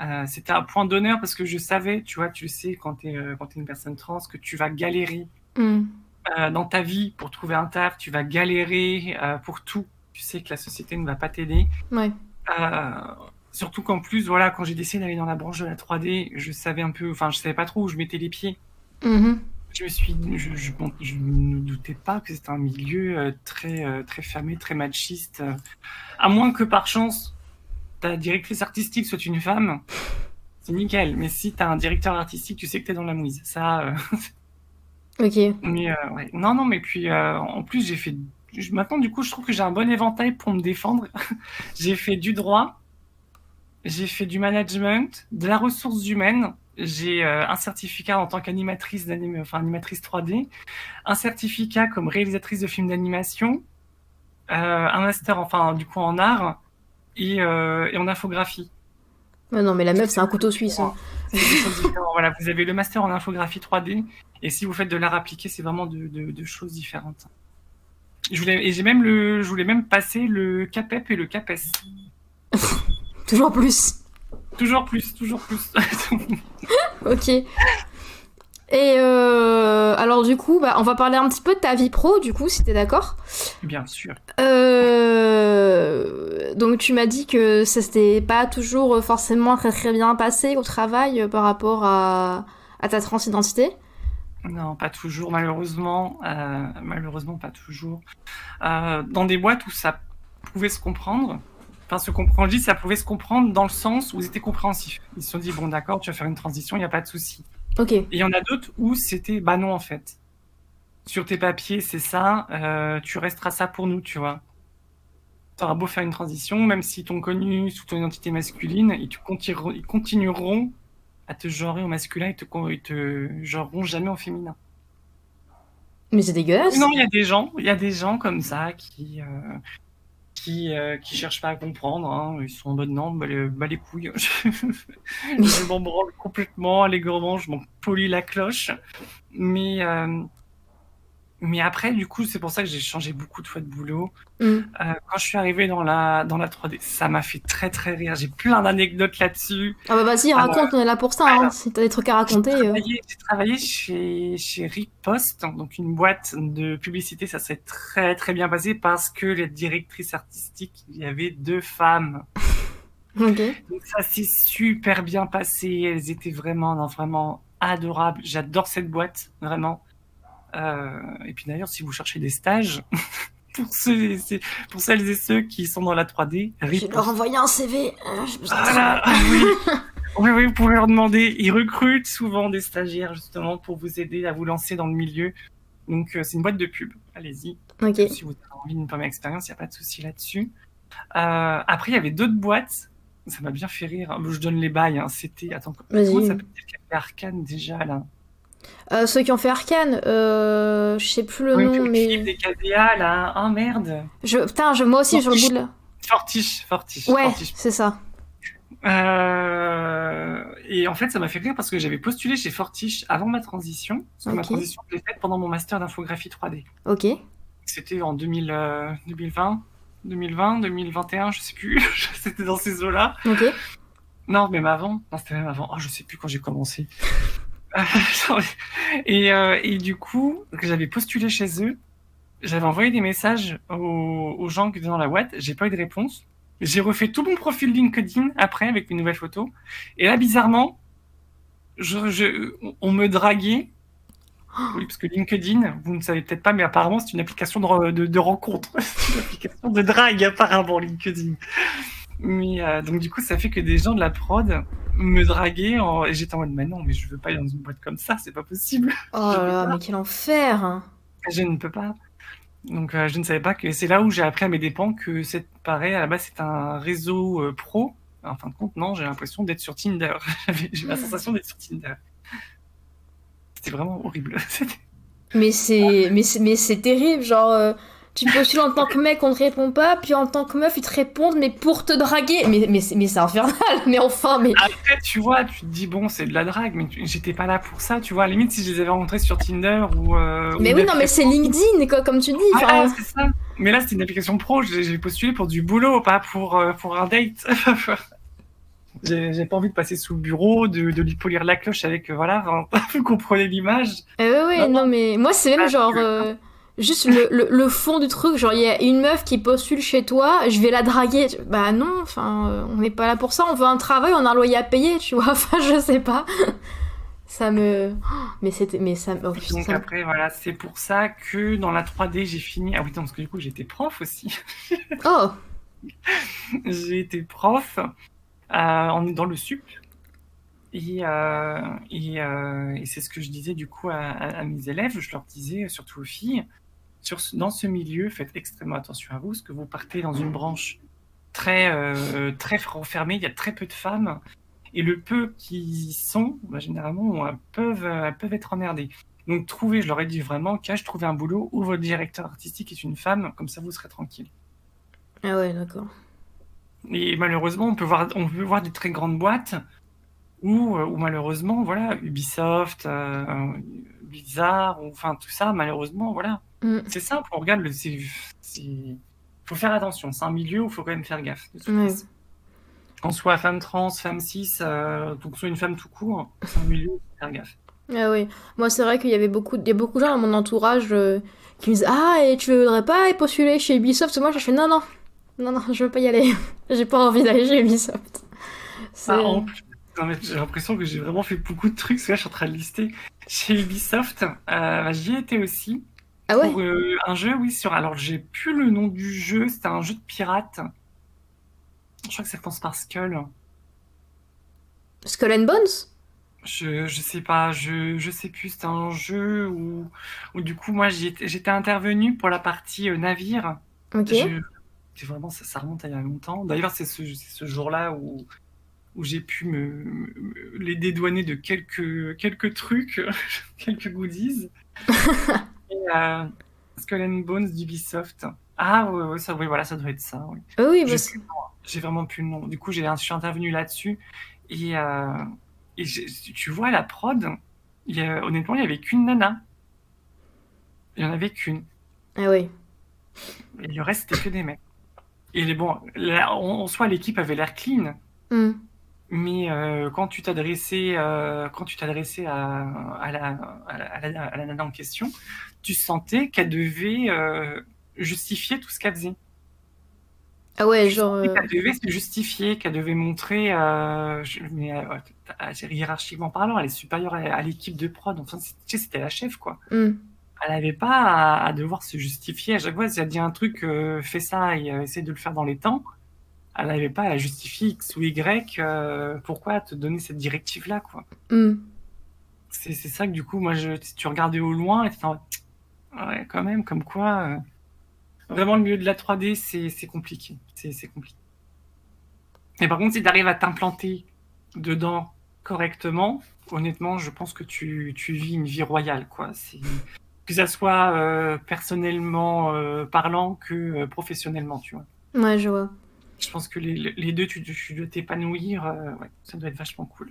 Euh, C'était un point d'honneur parce que je savais, tu vois, tu le sais, quand tu es, une personne trans, que tu vas galérer Hmm. euh, dans ta vie pour trouver un taf, tu vas galérer euh, pour tout. Tu sais que la société ne va pas t'aider. Ouais. Euh, surtout qu'en plus, voilà, quand j'ai décidé d'aller dans la branche de la 3D, je savais un peu, enfin, je savais pas trop où je mettais les pieds. Mhm. Je me suis, je, je, bon, je ne doutais pas que c'était un milieu euh, très, euh, très fermé, très machiste. à moins que par chance, ta directrice artistique soit une femme, c'est nickel. Mais si t'as un directeur artistique, tu sais que t'es dans la mouise. Ça, (laughs) Ok. mais ouais. non, non, mais puis en plus j'ai fait. Je- Maintenant, du coup, je trouve que j'ai un bon éventail pour me défendre. (laughs) j'ai fait du droit, j'ai fait du management, de la ressource humaine. J'ai euh, un certificat en tant qu'animatrice d'anim... enfin animatrice 3D, un certificat comme réalisatrice de films d'animation, euh, un master enfin du coup en art et, euh, et en infographie. Non, mais la meuf, c'est un couteau suisse. hein. Voilà, vous avez le master en infographie 3D, et si vous faites de l'art appliqué, c'est vraiment de, de- de choses différentes. Je voulais, et j'ai même le, je voulais même passer le CAPEP et le CAPES. (laughs) Toujours plus. Toujours plus, toujours plus. (laughs) Ok. Et euh, alors du coup, bah, on va parler un petit peu de ta vie pro, du coup, si t'es d'accord. Bien sûr. Euh, donc tu m'as dit que ça s'était pas toujours forcément très très bien passé au travail euh, par rapport à, à ta transidentité. Non, pas toujours, malheureusement. euh, malheureusement, pas toujours. Euh, dans des boîtes où ça pouvait se comprendre, enfin, se comprendre, je dis, ça pouvait se comprendre dans le sens où ils étaient compréhensifs. Ils se sont dit, bon, d'accord, tu vas faire une transition, il n'y a pas de souci. Ok. Et il y en a d'autres où c'était bah non en fait. Sur tes papiers, c'est ça, euh, tu resteras ça pour nous, tu vois. T'auras beau faire une transition, même si t'ont connu sous ton identité masculine, ils, te continueront, ils continueront à te genrer au masculin et te, ils te genreront jamais au féminin. Mais c'est dégueulasse. Non, il y a des gens, il y a des gens comme ça qui, euh, qui, euh, qui cherchent pas à comprendre. hein. Ils sont en mode non, bah, les, bah, les couilles. (laughs) je m'en branle complètement, allègrement, je m'en polis la cloche. Mais, euh, mais après, du coup, c'est pour ça que j'ai changé beaucoup de fois de boulot. Mm. Euh, quand je suis arrivé dans la, dans la 3D, ça m'a fait très très rire. J'ai plein d'anecdotes là-dessus. Ah bah vas-y, raconte, on est là pour ça. Hein. Si t'as des trucs à raconter. J'ai euh. travaillé, j'ai travaillé chez, chez Riposte, donc une boîte de publicité. Ça s'est très très bien passé parce que les directrices artistiques, il y avait deux femmes. (laughs) Donc ça s'est super bien passé. Elles étaient vraiment, non, vraiment adorables. J'adore cette boîte, vraiment. Euh, et puis d'ailleurs, si vous cherchez des stages, (laughs) pour, ceux, et pour celles et ceux qui sont dans la 3D, Je vais leur envoyer un CV. de Voilà, travail. oui. (laughs) oui, oui, vous pouvez leur demander. Ils recrutent souvent des stagiaires justement pour vous aider à vous lancer dans le milieu. Donc euh, c'est une boîte de pub. Allez-y. Ok. Si vous avez envie d'une première expérience, il n'y a pas de souci là-dessus. Euh, après, il y avait d'autres boîtes. Ça m'a bien fait rire. Je donne les bails. hein. C'était. Attends, comment ça s'appelle Arcane déjà là? Euh, ceux qui ont fait Arkane, euh, je sais plus le Oui, nom, le mais clip des KDA là. Oh merde. je, putain, je, moi aussi, sur le bout de la... Fortiche, Fortiche. Ouais, Fortiche. c'est ça. Euh, et en fait, ça m'a fait rire parce que j'avais postulé chez Fortiche avant ma transition. Parce que ma transition, je l'ai faite pendant mon master d'infographie 3D. Ok. C'était en 2000, euh, 2020, 2020, 2021, je sais plus. (laughs) C'était dans ces eaux-là. Ok. Non, même avant. Non, c'était même avant. Oh, je sais plus quand j'ai commencé. (laughs) et, euh, et du coup, j'avais postulé chez eux. J'avais envoyé des messages aux, aux gens qui étaient dans la boîte. J'ai pas eu de réponse. J'ai refait tout mon profil LinkedIn après avec une nouvelle photo. Et là, bizarrement, je, je, on me draguait (gasps) Oui, parce que LinkedIn, vous ne savez peut-être pas, mais apparemment, c'est une application de, de, de rencontre. (laughs) c'est une application de drague, apparemment, LinkedIn. Mais euh, donc, du coup, ça fait que des gens de la prod me draguaient. En... Et j'étais en mode, mais non, mais je veux pas aller dans une boîte comme ça, c'est pas possible. Oh là là, (laughs) mais quel enfer Je ne peux pas. Donc, euh, je ne savais pas que c'est là où j'ai appris à mes dépens que c'est pareil, à la base, c'est un réseau euh, pro. En fin de compte, non, j'ai l'impression d'être sur Tinder. (laughs) j'ai la sensation d'être sur Tinder. C'était vraiment horrible. (laughs) mais c'est mais c'est mais c'est terrible, genre tu postules en tant que mec, on te répond pas, puis en tant que meuf, ils te répondent, mais pour te draguer. Mais, mais, mais c'est infernal, (laughs) mais enfin, mais. Après, tu vois, tu te dis, bon, c'est de la drague, mais j'étais pas là pour ça, tu vois. À la limite, si je les avais rencontrés sur Tinder ou. Euh, mais oui, non, mais c'est LinkedIn, quoi, comme tu dis. Ah, c'est ça. Mais là, c'est une application pro, j'ai postulé pour du boulot, pas pour, euh, pour un date. (laughs) J'ai pas envie de passer sous le bureau, de, de lui polir la cloche avec, euh, voilà, (laughs) vous comprenez l'image. Eh oui, oui, non, mais moi, c'est même genre. Juste le, le, le, fond du truc, genre il y a une meuf qui postule chez toi, je vais la draguer. Bah non, enfin, euh, on n'est pas là pour ça, on veut un travail, on a un loyer à payer, tu vois, (laughs) enfin, je sais pas. ça me. Mais c'était. Mais ça oh, Donc après, voilà, c'est pour ça que dans la 3D, j'ai fini. Ah oui, parce que du coup, j'étais prof aussi. (laughs) oh J'ai été prof. Euh, on est dans le sup. Et, euh, euh, et, c'est ce que je disais du coup à, mes élèves, je leur disais, surtout aux filles, sur, dans ce milieu, faites extrêmement attention à vous, parce que vous partez dans une branche très, très renfermée, il y a très peu de femmes, et le peu qui y sont, bah, généralement, peuvent, peuvent être emmerdées. Donc trouvez, je leur ai dit vraiment, cache, trouvez un boulot où votre directeur artistique est une femme, comme ça vous serez tranquille. Ah ouais, d'accord. Et malheureusement, on peut voir, on peut voir des très grandes boîtes où, euh, où malheureusement, voilà, Ubisoft, euh, Blizzard, enfin tout ça, malheureusement, voilà. Mm. C'est simple, on regarde le. Il faut faire attention, c'est un milieu où il faut quand même faire gaffe. Qu'on soit femme trans, femme cis, euh, qu'on soit une femme tout court, c'est un milieu où il faut faire gaffe. Ah oui, moi c'est vrai qu'il y avait beaucoup, il y a beaucoup de gens dans mon entourage euh, qui me disent Ah, et tu voudrais pas postuler chez Ubisoft? Moi je fais Non, non, non, non, je veux pas y aller. (laughs) j'ai pas envie d'aller chez Ubisoft. Ah, en plus, j'ai l'impression que j'ai vraiment fait beaucoup de trucs. Parce que là, je suis en train de lister chez Ubisoft. Euh, bah, j'y étais aussi. Ah ouais Pour euh, un jeu, oui, sur. Alors, j'ai plus le nom du jeu. C'était un jeu de pirate. Je crois que ça commence par Skull. Skull and Bones? Je, je sais pas, je, je sais plus, c'était un jeu où, où du coup moi j'étais intervenu pour la partie euh, navire. Ok vraiment, ça, remonte à il y a longtemps. D'ailleurs, c'est ce, ce jour-là où, où j'ai pu me, les dédouaner de quelques, quelques trucs, (laughs) quelques goodies. (laughs) Et, euh, Skull and Bones d'Ubisoft. Ah ouais, ça, oui, voilà, ça doit être ça. Oui, ah oui j'ai vraiment plus le nom. Du coup, j'ai, je suis intervenu là-dessus. Et, euh, et tu vois, la prod, il honnêtement, il n'y avait qu'une nana. Il n'y en avait qu'une. Ah oui. Et le reste, c'était que des mecs. Et bon, en, soi, l'équipe avait l'air clean. Mm. Mais euh, quand tu t'adressais, euh, quand tu t'adressais à, à, la, à, la, à, la, nana en question, tu sentais qu'elle devait euh, justifier tout ce qu'elle faisait. Ah ouais, genre. Qu'elle devait se justifier, qu'elle devait montrer, mais hiérarchiquement parlant, elle est supérieure à, l'équipe de prod. Enfin, c'était la chef, quoi. Mm elle n'avait pas à, devoir se justifier. À chaque fois, si elle dit un truc, euh, fais ça et euh, essaie de le faire dans les temps, elle n'avait pas à justifier X ou Y euh, pourquoi te donner cette directive-là. quoi. Mm. C'est ça que du coup, moi, je, si tu regardais au loin, et en... ouais, quand même, comme quoi, vraiment le milieu de la 3D, c'est compliqué. C'est compliqué. Et par contre, si tu arrives à t'implanter dedans correctement, honnêtement, je pense que tu, tu vis une vie royale. quoi. Que ça soit euh, personnellement euh, parlant que euh, professionnellement, tu vois. Ouais, je vois. Je pense que les, les deux, tu, tu dois t'épanouir, ouais, ça doit être vachement cool.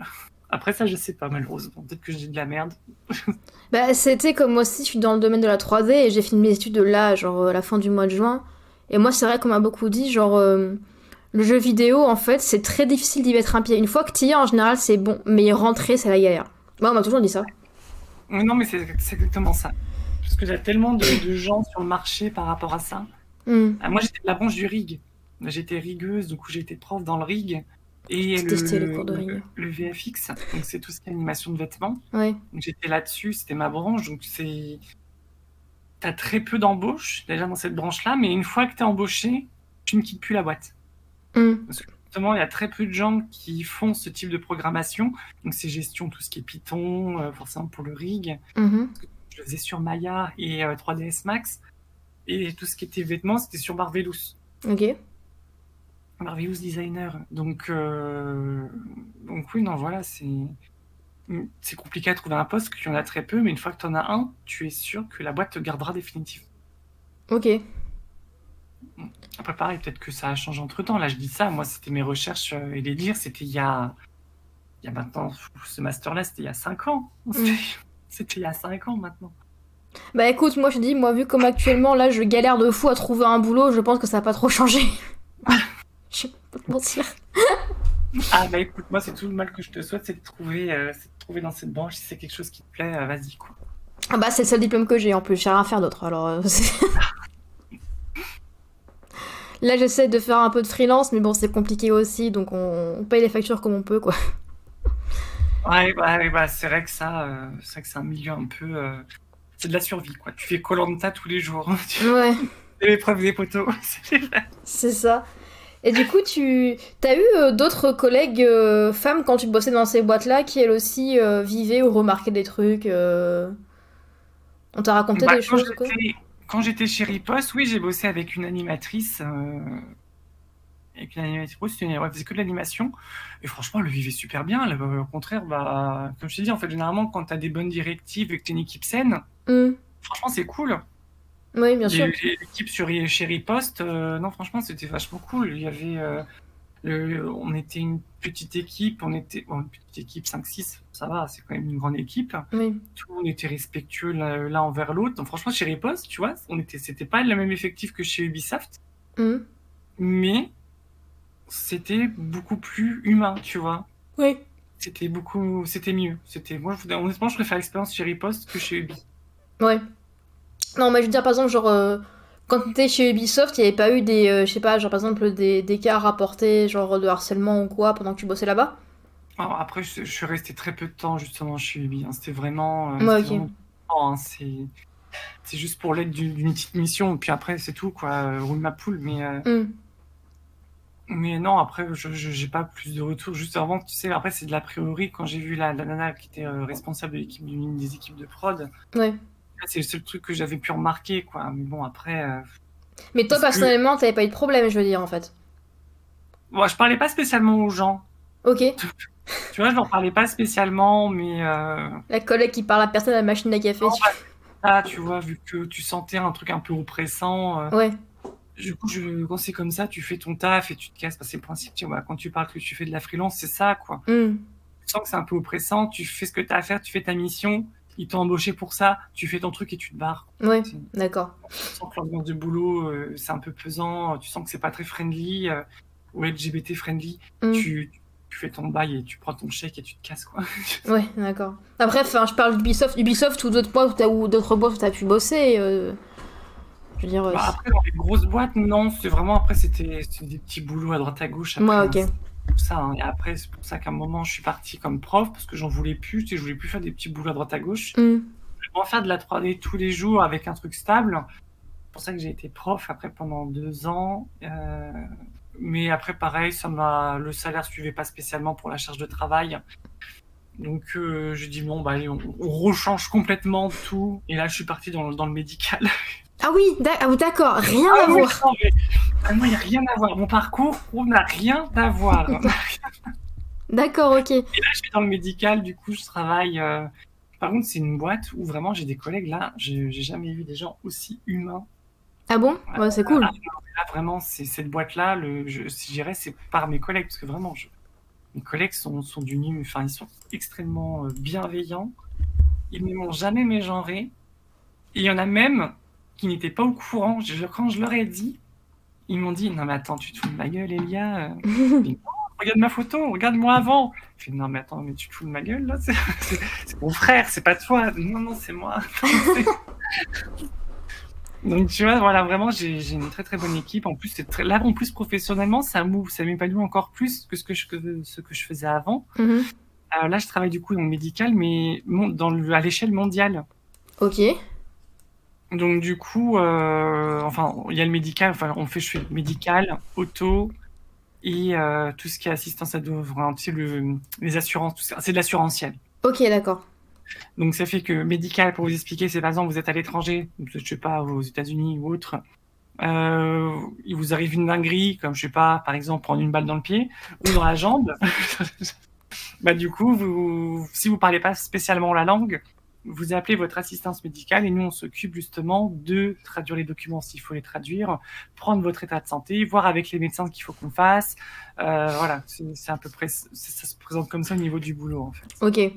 Après ça, je sais pas, malheureusement. Peut-être que j'ai de la merde. (laughs) bah, c'était comme moi aussi, je suis dans le domaine de la 3D et j'ai fini mes études là, genre à la fin du mois de juin. Et moi, c'est vrai qu'on m'a beaucoup dit, genre, le jeu vidéo, en fait, c'est très difficile d'y mettre un pied. Une fois que tu y es, en général, c'est bon. Mais rentrer, c'est la galère. Moi, on m'a toujours dit ça. Non, mais c'est exactement ça parce qu'il y a tellement de, gens sur le marché par rapport à ça. Hmm. Ah, moi, j'étais de la branche du rig. J'étais rigueuse, du coup, j'étais prof dans le rig. Et les cours de le, le VFX, donc c'est tout ce qui est animation de vêtements. Ouais. J'étais là-dessus, c'était ma branche, donc c'est. T'as très peu d'embauches déjà dans cette branche-là, mais une fois que t'es embauché, tu ne quittes plus la boîte. Hmm. Justement, il y a très peu de gens qui font ce type de programmation. Donc c'est gestion, tout ce qui est Python, euh, forcément pour le rig. Mhm. Je le faisais sur Maya et euh, 3ds Max. Et tout ce qui était vêtements, c'était sur Marvelous. Ok. Marvelous Designer. Donc, euh, donc oui, non, voilà, c'est c'est compliqué à trouver un poste, qu'il y en a très peu, mais une fois que tu en as un, tu es sûr que la boîte te gardera définitivement. Ok. Après, pareil, peut-être que ça a changé entre temps. Là, je dis ça, moi, c'était mes recherches euh, et les lire, c'était il y a, il y a maintenant, ce master-là, c'était il y a 5 ans. C'était (laughs) c'était il y a 5 ans maintenant. Bah écoute, moi je dis, moi vu comme actuellement là je galère de fou à trouver un boulot, je pense que ça a pas trop changé. Je vais pas te mentir. Ah, bah écoute, moi, c'est tout le mal que je te souhaite, c'est de trouver, euh, c'est de trouver dans cette branche. Si c'est quelque chose qui te plaît, euh, vas-y, quoi. Ah bah c'est le seul diplôme que j'ai en plus, j'ai rien à faire d'autre alors. euh, (laughs) là j'essaie de faire un peu de freelance, mais bon c'est compliqué aussi, donc on, on paye les factures comme on peut quoi. Ouais, bah, ouais, bah, c'est vrai que ça, c'est vrai que c'est un milieu un peu. c'est de la survie, quoi. Tu fais Colanta tous les jours. Tu Ouais, l'épreuve des poteaux. (laughs) C'est ça. Et du coup, tu as eu euh, d'autres collègues euh, femmes quand tu bossais dans ces boîtes-là qui elles aussi euh, vivaient ou remarquaient des trucs On t'a raconté Bah, des quand choses quoi? Quand j'étais chez Riposte, oui, j'ai bossé avec une animatrice. Avec une animatrice, une- ouais, elle faisait que de l'animation. Et franchement, elle le vivait super bien. Elle, au contraire, bah, comme je t'ai dit, en fait, généralement, quand tu as des bonnes directives et que tu une équipe saine, Hmm. franchement, c'est cool. Oui, bien sûr. L'équipe sur chez Riposte, euh, non, franchement, c'était vachement cool. Il y avait, euh, le- on était une petite équipe, on était, bon, une petite équipe 5-6, ça va, c'est quand même une grande équipe. Oui. Tout le monde était respectueux l'un envers l'autre. Donc, franchement, chez Riposte, tu vois, on était, c'était pas le même effectif que chez Ubisoft, Hmm. mais c'était beaucoup plus humain, tu vois. Oui. C'était beaucoup, c'était mieux. C'était, moi, je- honnêtement, je préfère l'expérience chez Riposte que chez Ubi. Ouais. Non, mais je veux dire, par exemple, genre, euh, quand t'étais chez Ubisoft, il n'y avait pas eu des, euh, je sais pas, genre, par exemple, des, des cas rapportés, genre, de harcèlement ou quoi, pendant que tu bossais là-bas? Alors, après, je, je suis resté très peu de temps justement chez Ubi. hein. C'était vraiment, euh, Ouais, vraiment hein. C'est, juste pour l'aide d'une petite mission. Et puis après, c'est tout, quoi. Euh, Roule ma poule. Mais, euh, Hmm. mais non, après, je j'ai pas plus de retours. Juste avant, tu sais, après, c'est de l'a priori. Quand j'ai vu la, la nana qui était euh, responsable de l'équipe, des équipes de prod, Ouais. C'est le seul truc que j'avais pu remarquer, quoi. Mais bon, après, euh, Mais toi, Parce que- personnellement, t'avais pas eu de problème, je veux dire, en fait. moi, je parlais pas spécialement aux gens. Ok. (laughs) Tu vois, je leur parlais pas spécialement, mais euh, La collègue qui parle à personne à la machine à café. Non, tu- là, tu vois, vu que tu sentais un truc un peu oppressant. euh, Ouais. Du coup, je, quand c'est comme ça, tu fais ton taf et tu te casses. Parce que c'est le principe, tu vois, quand tu parles que tu fais de la freelance, c'est ça, quoi. Hmm. Tu sens que c'est un peu oppressant, tu fais ce que tu as à faire, tu fais ta mission, ils t'ont embauché pour ça, tu fais ton truc et tu te barres. Tu d'accord. sens que l'ambiance de boulot, euh, c'est un peu pesant, tu sens que c'est pas très friendly euh, ou LGBT friendly. Hmm. Tu, tu fais ton bail et tu prends ton chèque et tu te casses, quoi. (laughs) Ouais, d'accord. Après, enfin, je parle d'Ubisoft, Ubisoft ou d'autres boîtes ou d'autres boîtes où t'as pu bosser. euh, Je veux dire. euh, Bah, après, dans les grosses boîtes, non, c'est vraiment après, c'était des petits boulots à droite à gauche. Ouais, après, ok. Ça. hein. Et après, c'est pour ça qu'à un moment, je suis parti comme prof parce que j'en voulais plus. Je voulais plus faire des petits boulots à droite à gauche. hmm. Je voulais faire de la 3D tous les jours avec un truc stable. C'est pour ça que j'ai été prof après pendant deux ans. Euh, Mais après, pareil, ça m'a le salaire suivait pas spécialement pour la charge de travail. Donc, euh, j'ai dit bon, bah allez, on, on rechange complètement tout. Et là, je suis parti dans, le- dans le médical. Ah oui, ah d'accord, rien Ah à oui, voir. non, mais- moi, il n'y a rien à voir. Mon parcours on n'a rien à voir. Et (laughs) D'accord, ok. là, je suis dans le médical, du coup, je travaille. euh, Par contre, c'est une boîte où vraiment j'ai des collègues là, j'ai jamais vu des gens aussi humains. Ah bon? Ouais, c'est cool. Ah, là, vraiment, c'est cette boîte-là, le... je, si j'irais, c'est par mes collègues, parce que vraiment, je- mes collègues sont, sont du nu, enfin, ils sont extrêmement euh, bienveillants. Ils ne m'ont jamais mégenré. Et il y en a même qui n'étaient pas au courant. Je- quand je leur ai dit, ils m'ont dit Non, mais attends, tu te fous de ma gueule, Elia. (laughs) Regarde ma photo, regarde-moi avant. Je fais Non, mais attends, mais tu te fous de ma gueule là C'est mon frère, c'est pas toi. Non, non, c'est moi. (laughs) Donc tu vois, voilà, vraiment, j'ai une très très bonne équipe. En plus, très... là, en plus, professionnellement, ça m'épanouit encore plus que ce que je, que ce que je faisais avant. Euh, là, je travaille du coup dans le médical, mais mon- dans le, à l'échelle mondiale. Ok. Donc du coup, euh, enfin, il y a le médical, enfin, on fait, je fais médical, auto et euh, tout ce qui est assistance à hein, tu sais, le, les assurances, tout ça. C'est de l'assurantiel. Ok, d'accord. Donc ça fait que médical, pour vous expliquer, c'est par exemple, vous êtes à l'étranger, je sais pas, aux États-Unis ou autre, euh, il vous arrive une dinguerie, comme je sais pas, par exemple, prendre une balle dans le pied ou dans la jambe. (laughs) bah du coup, vous, si vous parlez pas spécialement la langue, vous appelez votre assistance médicale et nous on s'occupe justement de traduire les documents s'il faut les traduire, prendre votre état de santé, voir avec les médecins ce qu'il faut qu'on fasse. Euh, voilà, c'est à peu près, ça, ça se présente comme ça au niveau du boulot en fait Ok.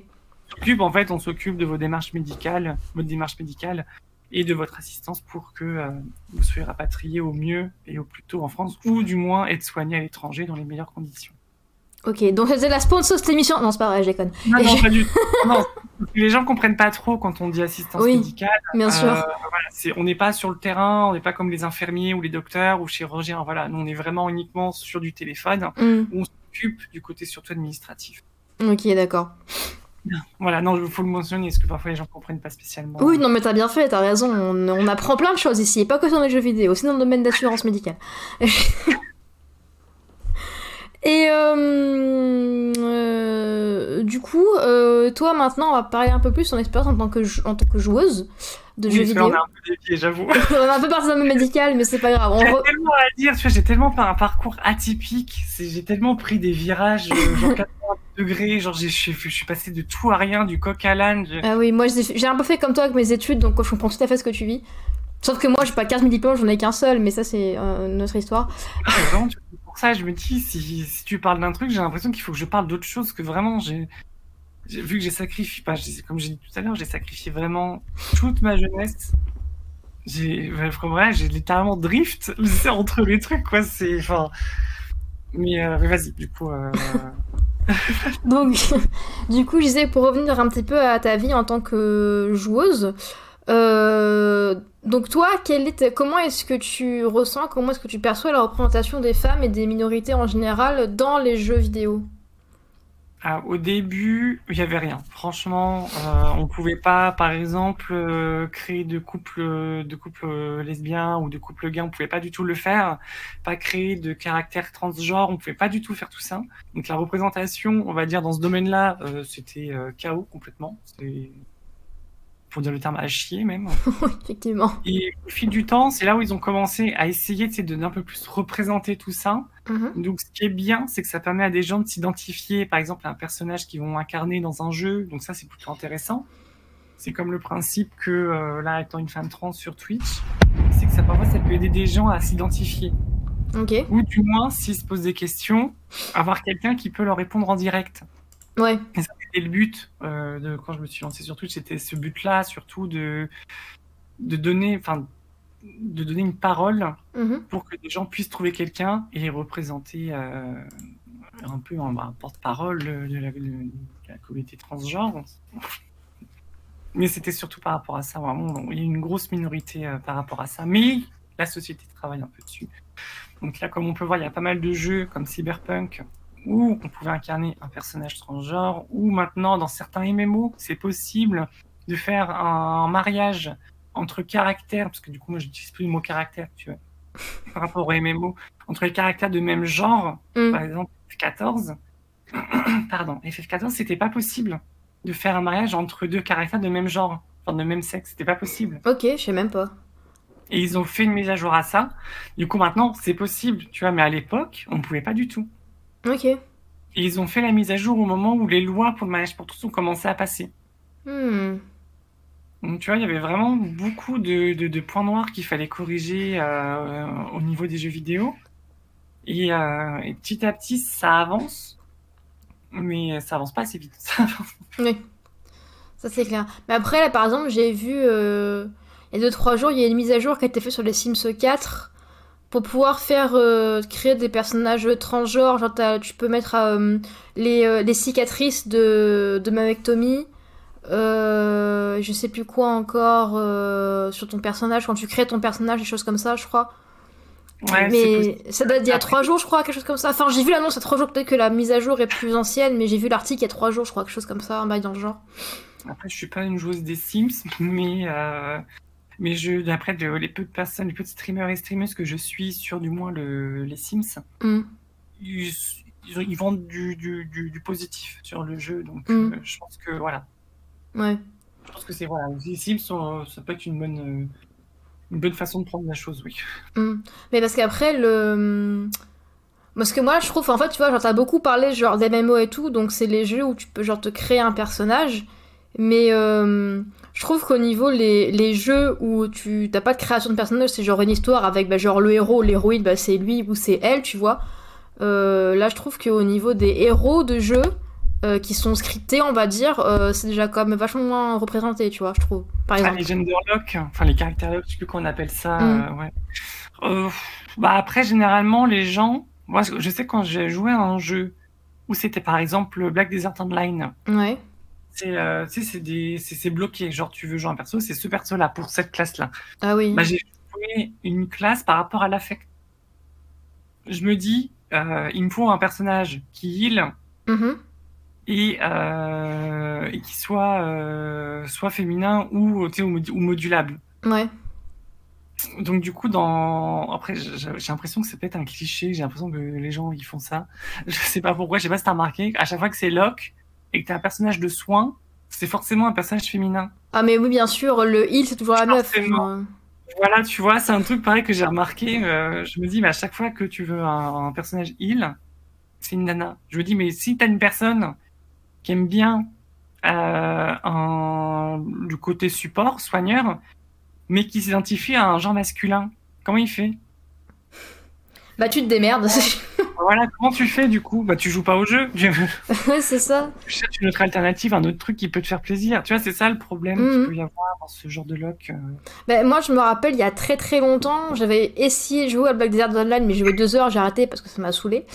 s'occupe, en fait, on s'occupe de vos démarches médicales, votre démarche médicale et de votre assistance pour que euh, vous soyez rapatrié au mieux et au plus tôt en France, ou du moins être soigné à l'étranger dans les meilleures conditions. Ok, donc c'était la sponsor de cette émission. Non, c'est pas vrai, je déconne. Non, non, pas du (laughs) tout. Non, les gens comprennent pas trop quand on dit assistance Oui. médicale. Bien sûr. Euh, voilà, c'est- on n'est pas sur le terrain, on n'est pas comme les infirmiers ou les docteurs ou chirurgiens. Voilà, nous on est vraiment uniquement sur du téléphone. Hmm. On s'occupe du côté surtout administratif. Ok, d'accord. Voilà, non, il faut le mentionner parce que parfois les gens comprennent pas spécialement. Oui, non, mais t'as bien fait, t'as raison. On, on apprend plein de choses ici, pas que dans les jeux vidéo, aussi dans le domaine d'assurance médicale. (laughs) et euh, euh, du coup, euh, toi maintenant, on va parler un peu plus de ton expérience en tant que, en tant que joueuse de Oui, jeux vidéo. on a un peu dévié, j'avoue. (laughs) on est un peu parti dans le médical, mais c'est pas grave. J'ai re- tellement à dire, tu vois, j'ai tellement fait un parcours atypique, j'ai tellement pris des virages, euh, genre (laughs) 80 degrés, genre j'ai- je suis passé de tout à rien, du coq à l'âne. je- Ah oui, moi j'ai un peu fait comme toi avec mes études, donc je comprends tout à fait ce que tu vis. Sauf que moi, j'ai pas 15 000 diplômes, j'en ai qu'un seul, mais ça, c'est euh, une autre histoire. Ah, tu- pour ça, je me dis, si, si tu parles d'un truc, j'ai l'impression qu'il faut que je parle d'autre chose que vraiment, j'ai j'ai- vu que j'ai sacrifié, j'ai- comme j'ai dit tout à l'heure, j'ai sacrifié vraiment toute ma jeunesse. J'ai vraiment, j'ai littéralement drift (laughs) entre les trucs, quoi, c'est, enfin. Mais, euh, mais vas-y, du coup, euh, (laughs) (laughs) Donc, du coup, je disais, pour revenir un petit peu à ta vie en tant que joueuse, euh, donc toi, comment est-ce que tu ressens, comment est-ce que tu perçois la représentation des femmes et des minorités en général dans les jeux vidéo? Au début, il y avait rien. Franchement, euh, on pouvait pas, par exemple, euh, créer de de couples euh, lesbiens ou de couples gays. On pouvait pas du tout le faire. Pas créer de caractères transgenres. On pouvait pas du tout faire tout ça. Donc la représentation, on va dire dans ce domaine-là, c'était chaos complètement. Pour dire le terme à chier même. (laughs) Effectivement. Et au fil du temps, c'est là où ils ont commencé à essayer de d'un peu plus représenter tout ça. Mhm. Donc, ce qui est bien, c'est que ça permet à des gens de s'identifier, par exemple, à un personnage qu'ils vont incarner dans un jeu. Donc, ça, c'est plutôt intéressant. C'est comme le principe que, euh, là, étant une femme trans sur Twitch, c'est que ça, parfois, ça peut aider des gens à s'identifier. Ok. Ou du moins, s'ils se posent des questions, avoir quelqu'un qui peut leur répondre en direct. Ouais. Et le but euh, de quand je me suis lancé sur Twitch, c'était ce but-là, surtout de, de donner, enfin, de donner une parole Mhm. pour que des gens puissent trouver quelqu'un et représenter euh, un peu bah, porte-parole de la, de la communauté transgenre. Mais c'était surtout par rapport à ça, vraiment. Il y a une grosse minorité euh, par rapport à ça. Mais la société travaille un peu dessus. Donc là, comme on peut voir, il y a pas mal de jeux comme Cyberpunk où on pouvait incarner un personnage transgenre, ou maintenant, dans certains MMO, c'est possible de faire un mariage entre caractères, parce que du coup, moi, j'utilise plus le mot caractère, tu vois, (laughs) par rapport au MMO, entre les caractères de même genre, Mm. par exemple, F14, (clears throat) pardon, FF14, c'était pas possible de faire un mariage entre deux caractères de même genre, enfin de même sexe, c'était pas possible. Ok, je sais même pas. Et ils ont fait une mise à jour à ça. Du coup, maintenant, c'est possible, tu vois, mais à l'époque, on pouvait pas du tout. Ok. Et ils ont fait la mise à jour au moment où les lois pour le mariage pour tous ont commencé à passer. Hmm. Donc, tu vois, il y avait vraiment beaucoup de, de- de points noirs qu'il fallait corriger euh, au niveau des jeux vidéo. Et, euh, et petit à petit, ça avance. Mais ça avance pas assez vite. Ça (laughs) avance. Oui, ça c'est clair. Mais après, là, par exemple, j'ai vu euh, il y a 2-3 jours, il y a une mise à jour qui a été faite sur les Sims 4 pour pouvoir faire euh, créer des personnages transgenres. Genre, tu peux mettre euh, les, euh, les cicatrices de, de mamectomie. je sais plus quoi encore sur ton personnage, quand tu crées ton personnage, des choses comme ça, je crois. Ouais, c'est mais ça date d'il y a Après- trois jours, je crois, quelque chose comme ça. Enfin, j'ai vu l'annonce il y a trois jours, peut-être que la mise à jour est plus ancienne, mais j'ai vu l'article il y a trois jours, je crois, quelque chose comme ça, un bail dans le genre. Après, je suis pas une joueuse des Sims, (laughs) mais mais je d'après de- les peu de personnes, les petits streamers et streameuses que je suis sur du moins le, les Sims, Hmm. ils, ils, ils vendent du, du, du, du positif sur le jeu, donc Mm. euh, je pense que voilà, Ouais. je pense que c'est voilà, les Sims sont, ça peut être une bonne euh, une bonne façon de prendre la chose, oui. Hmm. Mais parce qu'après, le. Parce que moi, je trouve, en fait, tu vois, genre, t'as beaucoup parlé, genre, des MMO et tout, donc c'est les jeux où tu peux, genre, te créer un personnage. Mais euh, je trouve qu'au niveau, les, les jeux où tu t'as pas de création de personnage, c'est genre une histoire avec, bah, genre, le héros, l'héroïne, bah, c'est lui ou c'est elle, tu vois. Euh, là, je trouve qu'au niveau des héros de jeux euh, qui sont scriptés, on va dire, c'est déjà quand même vachement moins représenté, tu vois, je trouve. Par Ah, exemple. les genderlock, enfin les caractères je sais plus comment on appelle ça. Mm. ouais. Bah après, généralement, les gens, moi, je sais quand j'ai joué à un jeu où c'était par exemple Black Desert Online, Ouais. C'est euh, bloqué. Genre, tu veux jouer un perso, c'est ce perso-là pour cette classe-là. Ah oui. Bah, j'ai joué une classe par rapport à l'affect. Je me dis, euh, il me faut un personnage qui heal Mhm. et, euh, et qui soit euh, soit féminin ou, tu sais, ou mod- ou modulable. Ouais. Donc du coup, dans après, j'ai j'ai l'impression que c'est peut-être un cliché. J'ai l'impression que les gens ils font ça. (laughs) Je sais pas pourquoi. Je sais pas si t'as remarqué. À chaque fois que c'est Locke et que t'as un personnage de soin, c'est forcément un personnage féminin. Ah mais oui bien sûr, le heal c'est toujours la meuf. Voilà, tu vois, c'est un truc pareil que j'ai remarqué. Euh, je me dis, mais à chaque fois que tu veux un, un personnage heal, c'est une nana. Je me dis, mais si t'as une personne qui aime bien euh, un, du côté support, soigneur, mais qui s'identifie à un genre masculin, comment il fait? Bah tu te démerdes. Voilà, comment tu fais du coup? Bah tu joues pas au jeu, (laughs) ouais c'est ça. cherches une autre alternative, un autre truc qui peut te faire plaisir. Tu vois, c'est ça le problème Mhm. qu'il peut y avoir dans ce genre de lock. euh. Bah, moi je me rappelle il y a très très longtemps, j'avais essayé de jouer à Black Desert Online mais j'ai joué deux heures, j'ai arrêté parce que ça m'a saoulé.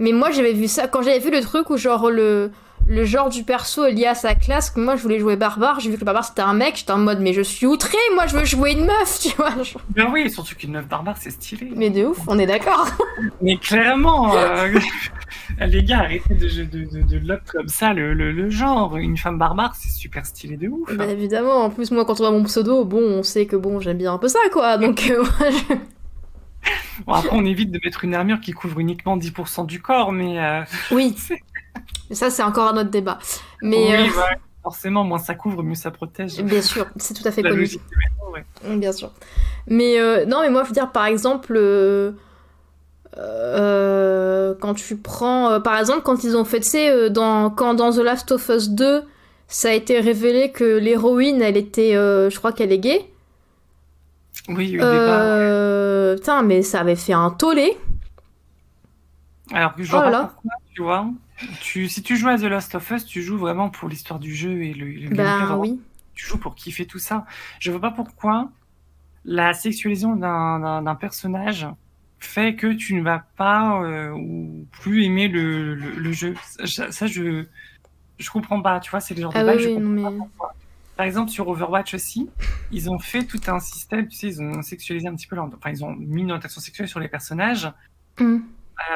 Mais moi j'avais vu ça, quand j'avais vu le truc où genre le, le genre du perso est lié à sa classe, que moi je voulais jouer barbare, j'ai vu que le barbare c'était un mec, j'étais en mode mais je suis outré, moi je veux jouer une meuf, tu vois. genre. Ben oui, surtout qu'une meuf barbare, c'est stylé. Mais de ouf, on est d'accord. (laughs) Mais clairement, euh, (laughs) les gars, arrêtez de, de, de, de lock comme ça le, le, le genre. Une femme barbare, c'est super stylé de ouf. Bah évidemment, en plus moi quand on voit mon pseudo, bon on sait que bon j'aime bien un peu ça quoi, donc euh, (laughs) moi, je- (laughs) Bon, après, on évite de mettre une armure qui couvre uniquement 10% du corps, mais... euh, (laughs) Oui. Mais ça c'est encore un autre débat. Mais oui, euh, forcément, moins ça couvre, mieux ça protège. bien sûr, c'est tout à fait La connu. logique ouais. Mm, Bien sûr. Mais euh, non, mais moi, je veux dire, par exemple, quand tu prends. par exemple, quand ils ont fait, tu sais, dans, quand dans The Last of Us 2, ça a été révélé que l'héroïne, elle était. je crois qu'elle est gay. Oui, il y a eu le débat. Euh, Putain, mais ça avait fait un tollé. Alors que je Oh vois pourquoi, tu vois. Tu, si tu joues à The Last of Us, tu joues vraiment pour l'histoire du jeu et le, le Ben oui. Tu joues pour kiffer tout ça. Je vois pas pourquoi la sexualisation d'un personnage fait que tu ne vas pas euh, ou plus aimer le, le, le jeu. Ça, ça, je je comprends pas. Tu vois, c'est le genre de Ah bail, oui, je oui, comprends non, pas mais. pourquoi. Par exemple, sur Overwatch aussi, ils ont fait tout un système, tu sais, ils ont sexualisé un petit peu leur... Enfin, ils ont mis une orientation sexuelle sur les personnages. Mm.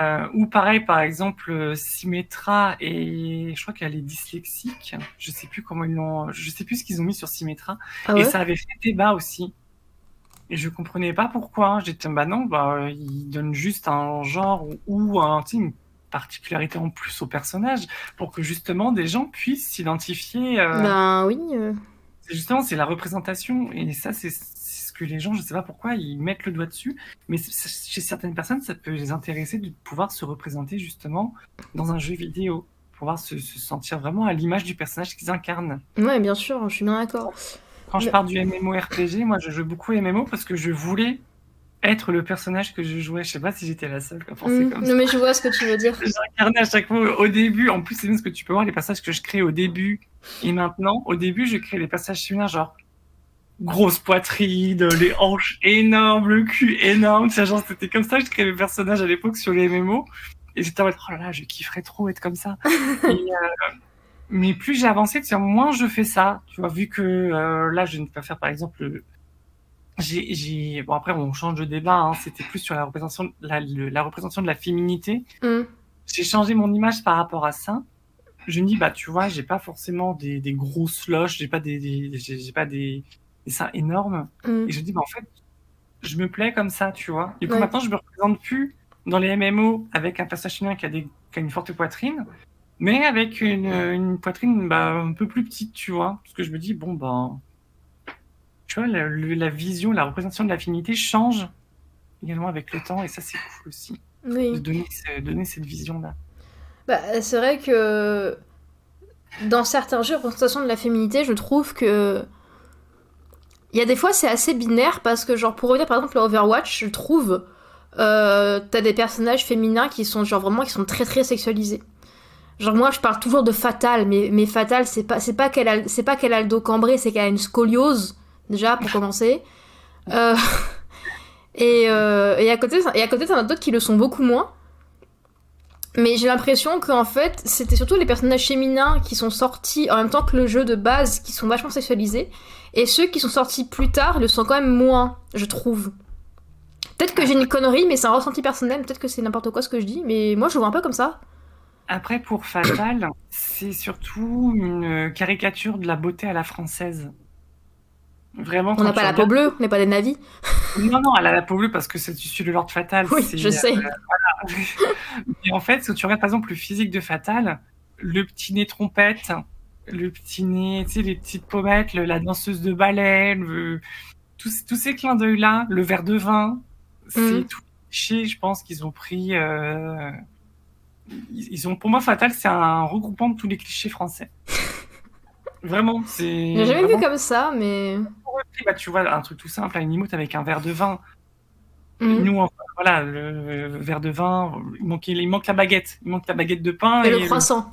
Euh, ou pareil, par exemple, euh, Symmetra et je crois qu'elle est dyslexique. Je sais plus comment ils l'ont, je sais plus ce qu'ils ont mis sur Symmetra. Ah Et ça avait fait débat aussi. Et je comprenais pas pourquoi. J'étais, bah non, bah, ils donnent juste un genre ou, ou un, tu sais, une particularité en plus au personnage pour que justement des gens puissent s'identifier. euh, Ben oui. C'est justement, c'est la représentation. Et ça, c'est ce que les gens, je sais pas pourquoi, ils mettent le doigt dessus. Mais chez certaines personnes, ça peut les intéresser de pouvoir se représenter justement dans un jeu vidéo. Pouvoir se, se sentir vraiment à l'image du personnage qu'ils incarnent. Ouais, bien sûr, je suis bien d'accord. Quand je parle du MMORPG, moi, je joue beaucoup MMO parce que je voulais être le personnage que je jouais. Je sais pas si j'étais la seule à penser Mm. comme Non, ça. mais je vois ce que tu veux dire. (laughs) J'incarnais à chaque fois au début. En plus, c'est bien ce que tu peux voir les passages que je crée au début et maintenant. Au début, je crée les passages féminins, genre grosse poitrine, les hanches énormes, le cul énorme. Tu sais, genre, c'était comme ça que je créais mes personnages à l'époque sur les MMO. Et j'étais en mode, oh là là, je kifferais trop être comme ça. (laughs) et, euh, Mais plus j'ai avancé, tu sais, moins je fais ça. Tu vois, vu que euh, là, je ne peux pas faire, par exemple, j'ai, bon après on change de débat. Hein, C'était plus sur la représentation, la, le- la représentation de la féminité. Mm. J'ai changé mon image par rapport à ça. Je me dis bah tu vois, j'ai pas forcément des, des gros slush, j'ai pas des, des- j'ai, pas des, des seins énormes. Mm. Et je dis bah en fait, je me plais comme ça, tu vois. Du coup Ouais. maintenant je me représente plus dans les MMO avec un personnage féminin qui a des, qui a une forte poitrine, mais avec une, une poitrine bah, un peu plus petite, tu vois. Parce que je me dis bon bah tu vois, la, la vision, la représentation de la féminité change également avec le temps, et ça c'est cool aussi, de donner, ce- donner cette vision-là. Bah, c'est vrai que dans certains jeux, représentation de la féminité, je trouve que. Il y a des fois, c'est assez binaire parce que, genre, pour revenir par exemple à Overwatch, je trouve. euh, T'as des personnages féminins qui sont, genre, vraiment, qui sont très très sexualisés. Genre, moi, je parle toujours de Fatal, mais, mais Fatal, c'est pas, c'est pas qu'elle c'est pas qu'elle a le dos cambré, c'est qu'elle a une scoliose, déjà, pour commencer. Euh, (laughs) et, euh, et à côté, et à côté, t'en as d'autres qui le sont beaucoup moins. Mais j'ai l'impression qu'en fait, c'était surtout les personnages féminins qui sont sortis en même temps que le jeu de base, qui sont vachement sexualisés. Et ceux qui sont sortis plus tard le sont quand même moins, je trouve. Peut-être que j'ai une connerie, mais c'est un ressenti personnel. Peut-être que c'est n'importe quoi ce que je dis, mais moi je vois un peu comme ça. Après, pour Fatal, c'est surtout une caricature de la beauté à la française. Vraiment, On n'a pas la regardes- peau bleue, on n'est pas des navis. Non, non, elle a la peau bleue parce que c'est issu de Lord Fatal. Oui, je sais. euh, voilà. (laughs) Mais en fait, si tu regardes par exemple le physique de Fatal, le petit nez trompette, le petit nez, tu sais, les petites pommettes, le- la danseuse de ballet, le- tous, tous ces clins d'œil-là, le verre de vin, c'est Mhm. tout cliché, je pense qu'ils ont pris. euh, Ils ils ont, pour moi, Fatal, c'est un regroupement de tous les clichés français. (laughs) Vraiment, c'est. J'ai jamais vraiment vu comme ça, mais. bah, tu vois, un truc tout simple, une emote avec un verre de vin. Mhm. Nous, enfin, voilà, le verre de vin, il manque, il manque la baguette. Il manque la baguette de pain. Et le croissant.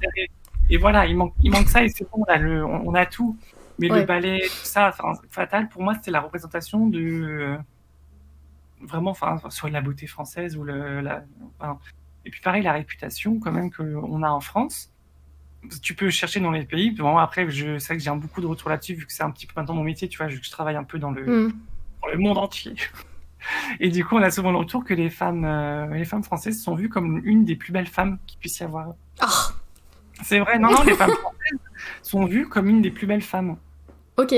et voilà, il manque, il manque ça et c'est bon, le- on, a tout. Mais Ouais. le ballet, tout ça, Fatal, pour moi, c'était la représentation de. euh, vraiment, enfin, soit la beauté française ou le. La, enfin, et puis pareil, la réputation, quand même, qu'on a en France. Tu peux chercher dans les pays. Bon, après, je sais que j'ai beaucoup de retours là-dessus, vu que c'est un petit peu maintenant mon métier, tu vois, vu que je travaille un peu dans le, Mhm. pour le monde entier. (laughs) Et du coup, on a souvent le retour que les femmes, euh, les femmes françaises sont vues comme une des plus belles femmes qu'il puisse y avoir. Ah, C'est vrai, non, non, les (laughs) femmes françaises sont vues comme une des plus belles femmes. ok.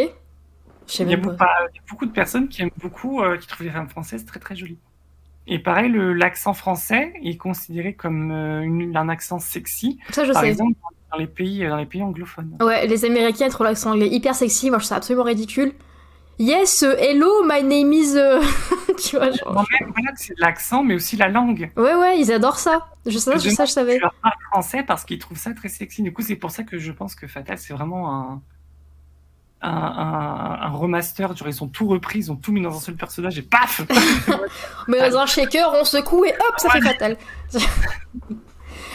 Il y, a beaucoup, pas. il y a beaucoup de personnes qui aiment beaucoup, euh, qui trouvent les femmes françaises très très jolies. Et pareil, l'accent français est considéré comme euh, une- un accent sexy, Ça, je par sais. exemple dans les pays, euh, dans les pays anglophones. Ouais, les Américains trouvent l'accent anglais hyper sexy. Moi, je trouve ça absolument ridicule. Yes, euh, hello, my name is. euh, (laughs) tu vois, genre. Non, mais voilà, c'est l'accent, mais aussi la langue. Ouais, ouais, ils adorent ça. Je sais, je, ça, je savais. Je leur parle français parce qu'ils trouvent ça très sexy. Du coup, c'est pour ça que je pense que Fatal, c'est vraiment un, un, un, un remaster. Genre, ils ont tout repris, ils ont tout mis dans un seul personnage et paf (laughs) Mais dans un shaker, on secoue et hop, ça fait fatal. (laughs)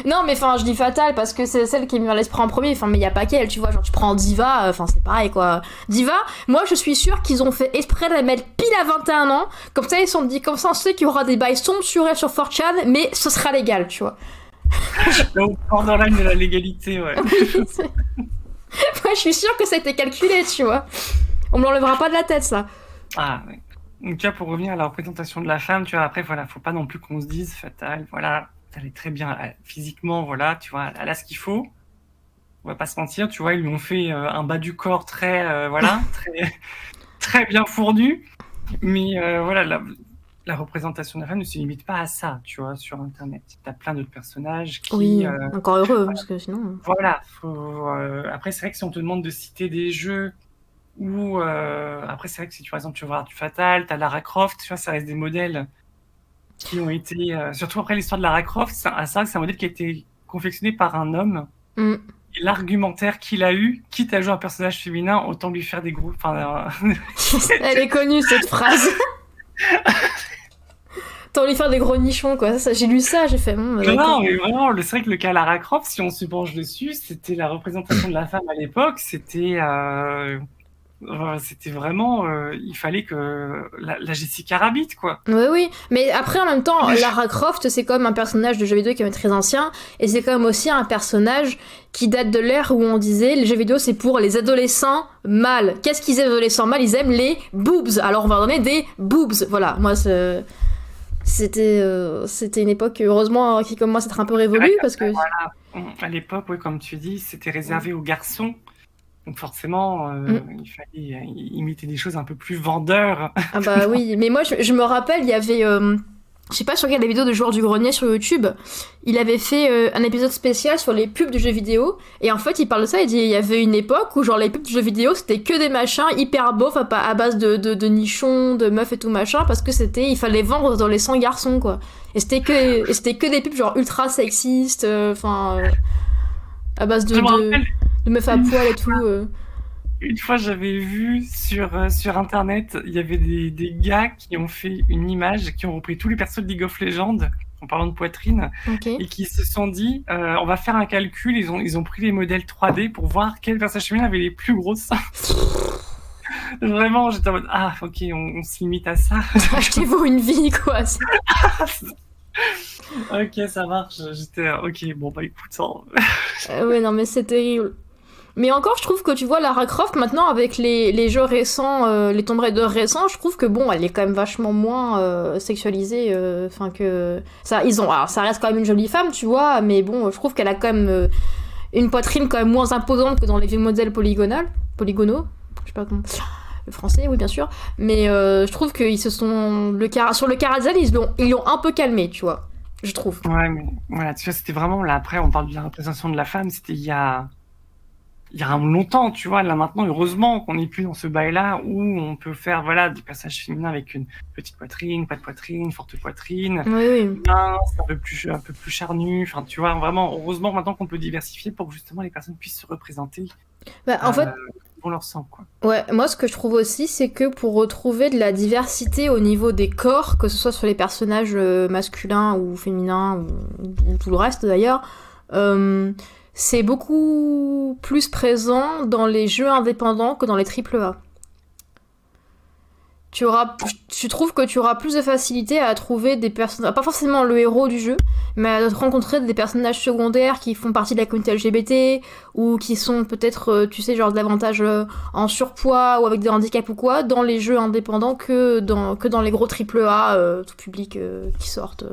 non, mais enfin, je dis fatal parce que c'est celle qui est mise dans l'esprit en premier. Enfin, mais il y a pas qu'elle, tu vois. Genre, tu prends Diva, euh, enfin, c'est pareil quoi. Diva, moi, je suis sûre qu'ils ont fait exprès de la mettre pile à 21 ans. Comme ça, ils se sont dit, comme ça, on sait qu'il y aura des bails sombres sur elle sur 4chan, mais ce sera légal, tu vois. (laughs) Au borderline de la légalité, ouais. (laughs) Moi, je suis sûre que ça a été calculé, tu vois. On me l'enlèvera pas de la tête, ça. Ah, ouais. Donc, tu vois, pour revenir à la représentation de la femme, tu vois, après, voilà, faut pas non plus qu'on se dise, Fatal, voilà, elle est très bien elle- physiquement, voilà, tu vois, elle a ce qu'il faut. On va pas se mentir, tu vois, ils lui ont fait euh, un bas du corps très, euh, voilà, (laughs) très, très bien fournu. Mais euh, voilà, la, la représentation de la femme ne se limite pas à ça, tu vois, sur Internet. T'as plein d'autres personnages qui, Oui, euh, encore heureux, parce que sinon. voilà. Faut, euh, Après, c'est vrai que si on te demande de citer des jeux où, euh, après, c'est vrai que si tu, par exemple, tu voir du Fatal, t'as Lara Croft, tu vois, ça reste des modèles qui ont été, euh, surtout après l'histoire de Lara Croft, c'est vrai que c'est un modèle qui a été confectionné par un homme. Mm. Et l'argumentaire qu'il a eu, quitte à jouer un personnage féminin, autant lui faire des groupes. Enfin, euh, (laughs) Elle est connue, cette phrase. (laughs) Envie de faire des gros nichons, quoi. Ça, j'ai lu ça, j'ai fait. Bon, bah, Non, mais vraiment, le- c'est vrai que le cas Lara Croft, si on se penche dessus, c'était la représentation de la femme à l'époque, c'était euh, Euh, C'était vraiment, euh, il fallait que la, la Jessica Rabbit, quoi. Oui, oui. Mais après, en même temps, Lara Croft, c'est quand même un personnage de jeu vidéo qui est très ancien. Et c'est quand même aussi un personnage qui date de l'ère où on disait les jeux vidéo, c'est pour les adolescents mâles. Qu'est-ce qu'ils aiment, les adolescents mâles? Ils aiment les boobs. Alors on va donner des boobs. Voilà, moi, c'est- c'était euh, c'était une époque, heureusement, qui commence à être un peu révolue. Parce que. Voilà. À l'époque, oui, comme tu dis, c'était réservé aux garçons. Donc forcément, euh, Mm. il fallait euh, imiter des choses un peu plus vendeurs. Ah bah (laughs) oui, mais moi je, je me rappelle, il y avait, euh, je sais pas si tu regardes les vidéos de joueurs du grenier sur YouTube, il avait fait euh, un épisode spécial sur les pubs de jeux vidéo, et en fait il parle de ça, il dit il y avait une époque où genre les pubs de jeux vidéo c'était que des machins hyper beaux, enfin pas à base de, de, de nichons, de meufs et tout machin, parce que c'était, il fallait vendre dans les 100 garçons quoi. Et c'était que, c'était que des pubs genre ultra sexistes, enfin à base de, Je me de, rappelle, de meufs à poil et tout. euh. une fois, j'avais vu sur, euh, sur Internet, il y avait des, des gars qui ont fait une image, qui ont repris tous les persos de League of Legends, en parlant de poitrine, et qui se sont dit, euh, on va faire un calcul, ils ont, ils ont pris les modèles 3D pour voir quel personnage féminin avait les plus grosses seins. (laughs) Vraiment, j'étais en mode, ah, ok, on, on se limite à ça. (laughs) Achetez-vous une vie quoi. (laughs) ok, ça marche. J'étais, ok, bon, bah écoute, hein. Euh, ouais, non, mais c'est terrible. Mais encore, je trouve que tu vois Lara Croft maintenant avec les, les jeux récents, euh, les Tomb Raider récents, je trouve que bon, elle est quand même vachement moins euh, sexualisée. euh, Enfin que ça, ils ont, alors ça reste quand même une jolie femme, tu vois, mais bon, je trouve qu'elle a quand même une poitrine quand même moins imposante que dans les vieux modèles polygonales, polygonaux. Je sais pas comment. Le français, oui, bien sûr. Mais je trouve qu'ils se sont le sur le Carazal, ils l'ont ils l'ont un peu calmé, tu vois. Je trouve. Ouais, mais voilà, tu vois, c'était vraiment là. Après, on parle de la représentation de la femme, c'était il y a, il y a longtemps, tu vois. Là maintenant, heureusement qu'on n'est plus dans ce bail-là où on peut faire, voilà, des passages féminins avec une petite poitrine, pas de poitrine, forte poitrine, Oui, oui. mince, un peu plus, un peu plus charnu. Enfin, tu vois, vraiment, heureusement maintenant qu'on peut diversifier pour que justement les personnes puissent se représenter Bah, en euh, fait, pour leur sang, quoi. Ouais, moi ce que je trouve aussi, c'est que pour retrouver de la diversité au niveau des corps, que ce soit sur les personnages euh, masculins ou féminins ou, ou tout le reste d'ailleurs, euh, c'est beaucoup plus présent dans les jeux indépendants que dans les AAA. Tu auras, tu trouves que tu auras plus de facilité à trouver des personnages, pas forcément le héros du jeu, mais à rencontrer des personnages secondaires qui font partie de la communauté LGBT ou qui sont peut-être, euh, tu sais, genre davantage euh, en surpoids ou avec des handicaps ou quoi, dans les jeux indépendants que dans, que dans les gros AAA euh, tout public euh, qui sortent.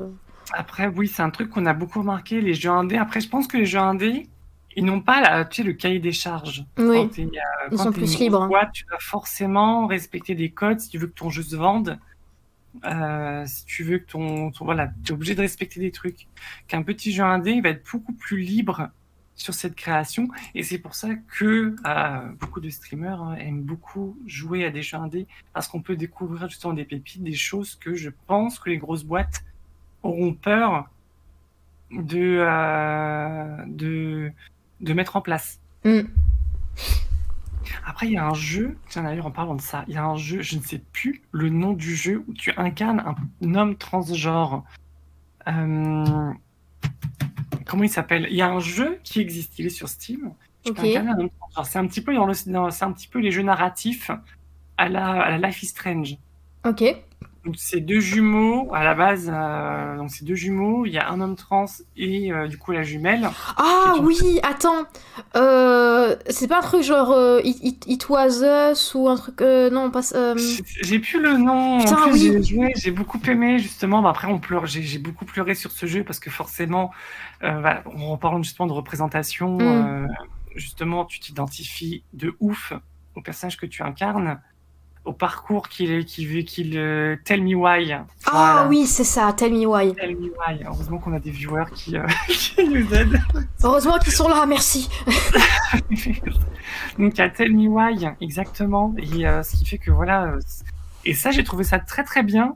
Après, oui, c'est un truc qu'on a beaucoup remarqué, les jeux indés. Après, je pense que les jeux indés, ils n'ont pas la, tu sais, le cahier des charges. Oui, Quand euh, ils quand sont plus libres. boîte, tu dois forcément respecter des codes si tu veux que ton jeu se vende. Euh, si tu veux que ton, ton voilà, tu es obligé de respecter des trucs. Qu'un petit jeu indé il va être beaucoup plus libre sur cette création et c'est pour ça que euh, beaucoup de streamers hein, aiment beaucoup jouer à des jeux indés parce qu'on peut découvrir justement des pépites, des choses que je pense que les grosses boîtes auront peur de euh, de de mettre en place. Mm. Après, il y a un jeu, tiens d'ailleurs en parlant de ça, il y a un jeu, je ne sais plus le nom du jeu, où tu incarnes un homme transgenre. Euh, Comment il s'appelle? Il y a un jeu qui existe, il est sur Steam. Tu peux Ok. incarner un homme transgenre. C'est un petit peu dans le, c'est un petit peu les jeux narratifs à la, à la Life is Strange. Ok. Donc c'est deux jumeaux à la base. euh, donc c'est deux jumeaux. Il y a un homme trans et euh, du coup la jumelle. Ah une- oui, attends. Euh, c'est pas un truc genre euh, It, It- It Was Us ou un truc. euh, non, pas. euh, J'ai- plus le nom. Putain, en plus, oui. j'ai joué, j'ai beaucoup aimé justement. Bah, après, on pleure. J'ai j'ai beaucoup pleuré sur ce jeu parce que forcément, euh, voilà, en parlant justement de représentation, Mm. euh, justement, tu t'identifies de ouf au personnage que tu incarnes, au parcours qu'il qu'il qu'il euh, Tell Me Why. Ah Voilà. oui, c'est ça, Tell Me Why. Tell Me Why. Heureusement qu'on a des viewers qui, euh, (laughs) qui nous aident. Heureusement qu'ils sont là, merci. (laughs) Donc il y a Tell Me Why, exactement. Et euh, ce qui fait que voilà. et ça, j'ai trouvé ça très très bien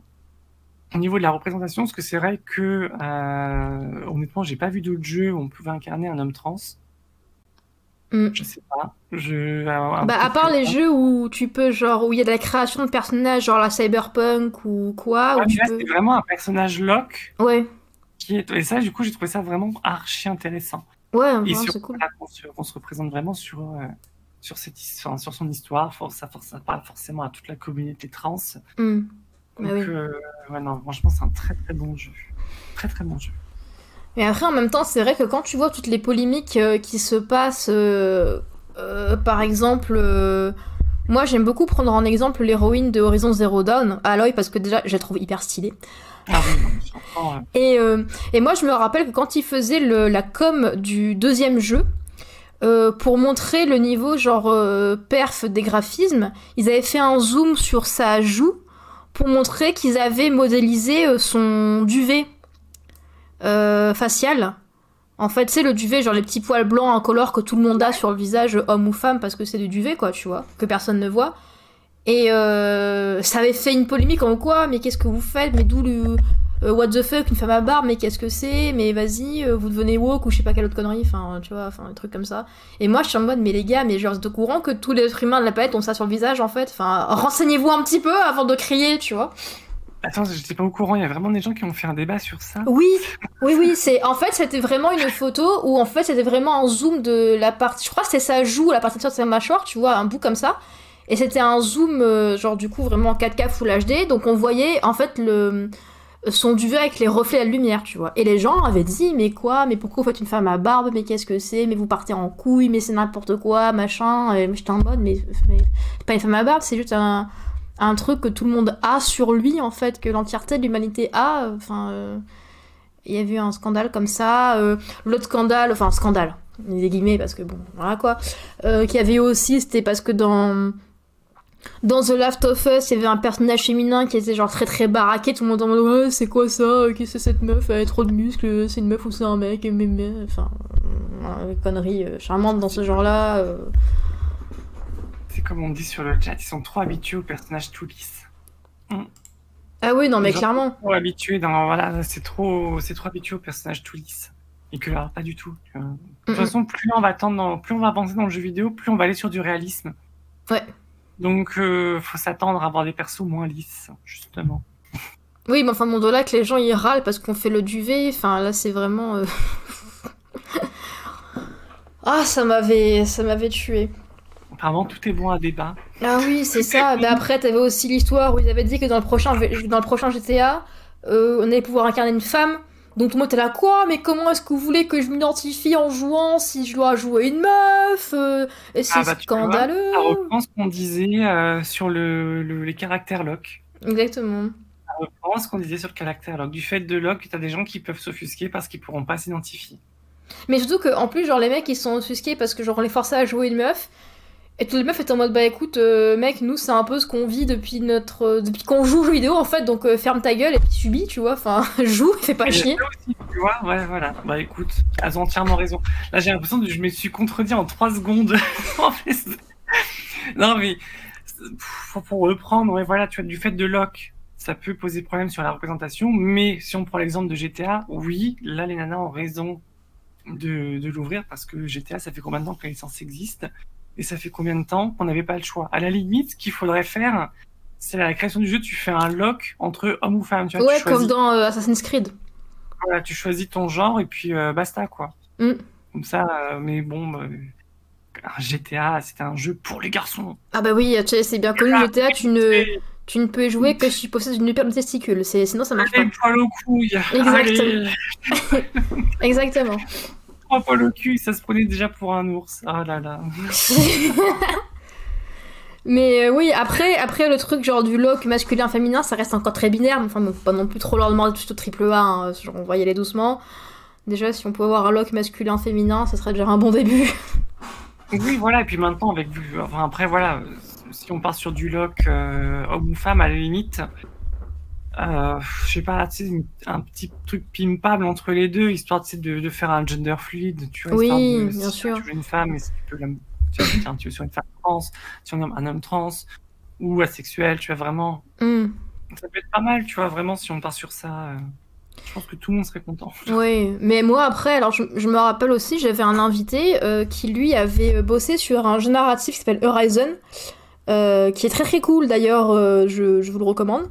au niveau de la représentation, parce que c'est vrai que euh, honnêtement, j'ai pas vu d'autres jeux où on pouvait incarner un homme trans. Mm. Je sais pas. Je. un Bah, à part les jeux où tu peux, genre, où il y a de la création de personnages, genre la cyberpunk ou quoi, Ouais, où tu là, peux. c'est vraiment un personnage lock Ouais, qui est. Et ça, du coup, j'ai trouvé ça vraiment archi intéressant. ouais, Et ouais, sur c'est cool. qu'on se, représente vraiment sur, euh, sur, cette, enfin, sur son histoire. Ça, ça parle forcément à toute la communauté trans. Donc, Bah oui. euh, ouais, non, franchement, c'est un très très bon jeu. Très très bon jeu. Mais après, en même temps, c'est vrai que quand tu vois toutes les polémiques euh, qui se passent, euh, euh, par exemple, moi j'aime beaucoup prendre en exemple l'héroïne de Horizon Zero Dawn, Aloy, parce que déjà je la trouve hyper stylée. Ah Et, et moi je me rappelle que quand ils faisaient le- la com du deuxième jeu, pour montrer le niveau genre perf des graphismes, ils avaient fait un zoom sur sa joue pour montrer qu'ils avaient modélisé son duvet euh, facial. En fait, c'est le duvet, genre les petits poils blancs incolores que tout le monde a sur le visage, homme ou femme, parce que c'est du duvet, quoi, tu vois, que personne ne voit. Et euh, ça avait fait une polémique en quoi, mais qu'est-ce que vous faites? Mais d'où le. euh, what the fuck, une femme à barbe, mais qu'est-ce que c'est? Mais vas-y, euh, vous devenez woke ou je sais pas quelle autre connerie, enfin, tu vois, enfin, un truc comme ça. Et moi, je suis en mode, mais les gars, mais genre, êtes au courant que tous les êtres humains de la planète ont ça sur le visage, en fait? Enfin, renseignez-vous un petit peu avant de crier, tu vois. Attends, j'étais pas au courant. Il y a vraiment des gens qui ont fait un débat sur ça? Oui, oui, oui, c'est en fait c'était vraiment une photo où en fait c'était vraiment un zoom de la partie, je crois que c'était sa joue, la partie de sa mâchoire, tu vois, un bout comme ça, et c'était un zoom euh, genre du coup vraiment en 4K Full HD, donc on voyait en fait le son duvet avec les reflets de la lumière, tu vois. Et les gens avaient dit mais quoi, mais pourquoi vous faites une femme à barbe, mais qu'est-ce que c'est, mais vous partez en couille, mais c'est n'importe quoi, machin. Et j'étais en mode mais c'est pas une femme à barbe, c'est juste un un truc que tout le monde a sur lui en fait, que l'entièreté de l'humanité a. Enfin, euh, il y a eu un scandale comme ça. euh, L'autre scandale, enfin scandale, des guillemets parce que bon, voilà quoi. Euh, qu'il y avait aussi, c'était parce que dans dans The Last of Us, il y avait un personnage féminin qui était genre très très baraqué, tout le monde en mode ouais c'est quoi ça, qu'est-ce que c'est cette meuf, elle a trop de muscles, c'est une meuf ou c'est un mec, mais, mais enfin euh, conneries euh, charmantes dans ce genre-là. C'est comme on dit sur le chat, ils sont trop habitués aux personnages tout lisses. Ah oui non mais Genre- clairement. Trop habitués dans voilà, c'est trop, c'est trop habitué aux personnages tout lisses. Et que alors, pas du tout. De toute façon, plus on va attendre, dans- plus on va avancer dans le jeu vidéo, plus on va aller sur du réalisme. Ouais. Donc, euh, faut s'attendre à avoir des persos moins lisses, justement. Oui, mais enfin, mon dos là, que les gens ils râlent parce qu'on fait le duvet, enfin là c'est vraiment. euh, (laughs) ah, ça m'avait, ça m'avait tué. Apparemment, tout est bon à débat. Ah oui, c'est ça. (laughs) Mais après, t'avais aussi l'histoire où ils avaient dit que dans le prochain, dans le prochain GTA, euh, on allait pouvoir incarner une femme. Donc tout le monde était là, quoi? Mais comment est-ce que vous voulez que je m'identifie en jouant si je dois jouer une meuf Euh, Et c'est Ah bah, tu vois, scandaleux? Ça reprend ce qu'on disait euh, sur le, le- les caractères lock. Exactement. Ça reprend ce qu'on disait sur le caractère lock. Du fait de lock, t'as des gens qui peuvent s'offusquer parce qu'ils pourront pas s'identifier. Mais surtout que en plus, genre les mecs ils sont offusqués parce que genre on les forçait à jouer une meuf. Et toutes les meufs étaient en mode bah écoute euh, mec nous c'est un peu ce qu'on vit depuis notre euh, depuis qu'on joue aux jeux vidéo en fait donc euh, ferme ta gueule et puis subis tu vois enfin (laughs) joue fais pas chier. aussi, tu vois, ouais, voilà. Bah écoute, elles ont entièrement raison. Là, j'ai l'impression que je me suis contredit en trois secondes. (laughs) En fait, non, mais pour, pour reprendre, ouais, voilà, tu vois, du fait de lock, ça peut poser problème sur la représentation. Mais si on prend l'exemple de GTA, oui, là, les nanas ont raison de, de l'ouvrir parce que GTA, ça fait combien de temps que la licence existe? Et ça fait combien de temps qu'on n'avait pas le choix? À la limite, ce qu'il faudrait faire, c'est la création du jeu, tu fais un lock entre homme ou femme. Tu vois, Ouais tu comme dans euh, Assassin's Creed. voilà, tu choisis ton genre et puis euh, basta quoi. Mm. Comme ça, euh, mais bon, bah, un GTA, c'était un jeu pour les garçons. Ah bah oui c'est bien connu Ah, GTA tu ne tu ne peux y jouer que si tu possèdes une paire de testicules c'est sinon ça marche pas. les poils au couille. Exactement. Allez, (laughs) Exactement. Trois poils au cul, ça se prenait déjà pour un ours. Ah là là. (laughs) Mais euh, oui, après, après le truc genre du look masculin-féminin, ça reste encore très binaire. mais Enfin, pas non plus trop leur demander tout au triple A. hein, genre, on va y aller doucement. Déjà, si on pouvait avoir un look masculin-féminin, ça serait déjà un bon début. (laughs) Oui, voilà, et puis maintenant, avec, enfin, après, voilà, euh, si on part sur du lock euh, homme ou femme, à la limite, euh, je sais pas, tu un petit truc pimpable entre les deux, histoire de, de faire un gender fluide, tu vois. Oui, histoire de- bien si sûr. Tu veux une femme, et si tu la- tu vois, tiens, tu veux sur une femme trans, sur un homme, un homme trans, ou asexuel, tu vois, vraiment, Hmm, ça peut être pas mal, tu vois, vraiment, si on part sur ça, euh, je pense que tout le monde serait content. (laughs) Oui, mais moi après, alors je, je me rappelle aussi, j'avais un invité euh, qui lui avait bossé sur un jeu narratif qui s'appelle Horizon, qui est très très cool d'ailleurs, je, je vous le recommande.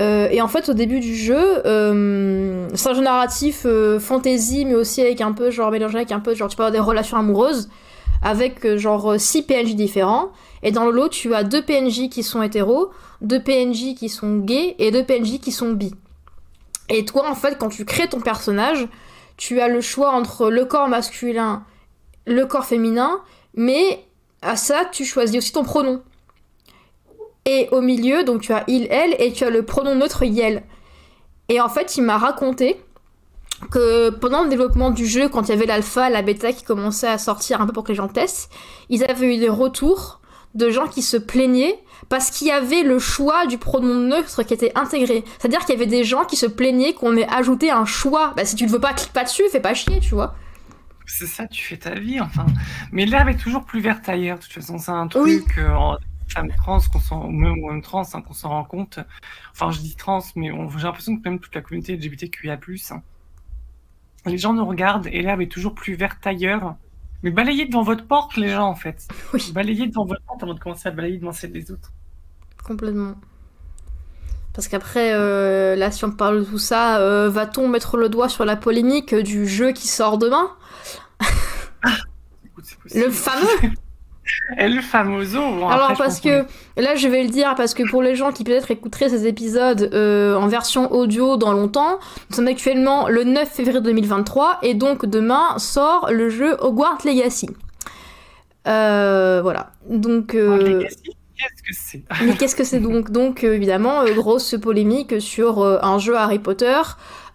Euh, et en fait, au début du jeu, euh, c'est un jeu narratif euh, fantasy, mais aussi avec un peu genre mélangé avec un peu genre tu peux avoir des relations amoureuses avec genre 6 PNJ différents. Et dans le lot, tu as 2 PNJ qui sont hétéros, 2 PNJ qui sont gays et 2 PNJ qui sont bi. Et toi, en fait, quand tu crées ton personnage, tu as le choix entre le corps masculin, le corps féminin, mais à ça, tu choisis aussi ton pronom. Et au milieu, donc tu as il, elle, et tu as le pronom neutre yel. Et en fait, il m'a raconté que pendant le développement du jeu, quand il y avait l'alpha, la bêta qui commençait à sortir un peu pour que les gens testent, ils avaient eu des retours de gens qui se plaignaient parce qu'il y avait le choix du pronom neutre qui était intégré. C'est-à-dire qu'il y avait des gens qui se plaignaient qu'on ait ajouté un choix. Bah si tu ne veux pas, clique pas dessus, fais pas chier, tu vois. C'est ça, tu fais ta vie, enfin. Mais l'herbe est toujours plus verte ailleurs. De toute façon, c'est un truc. Euh, en femme trans, qu'on même trans, hein, qu'on s'en rend compte. Enfin, je dis trans, mais j'ai l'impression que même toute la communauté LGBTQIA+, hein, les gens nous regardent et l'herbe est toujours plus verte ailleurs. Mais balayez devant votre porte, les gens, en fait. (laughs) Oui. Balayez devant votre porte avant de commencer à balayer devant celle des autres. Complètement. Parce qu'après, euh, là, si on parle de tout ça, euh, va-t-on mettre le doigt sur la polémique du jeu qui sort demain? Écoute, possible. Le fameux? (laughs) Et le famoso. bon, Alors après, parce que là je vais le dire parce que pour les gens qui peut-être écouteraient ces épisodes euh, en version audio dans longtemps, nous sommes actuellement le 9 février 2023 et donc demain sort le jeu Hogwarts Legacy. Euh, voilà. Donc euh, Qu'est-ce que c'est? mais qu'est-ce que c'est donc? Donc évidemment grosse polémique sur un jeu Harry Potter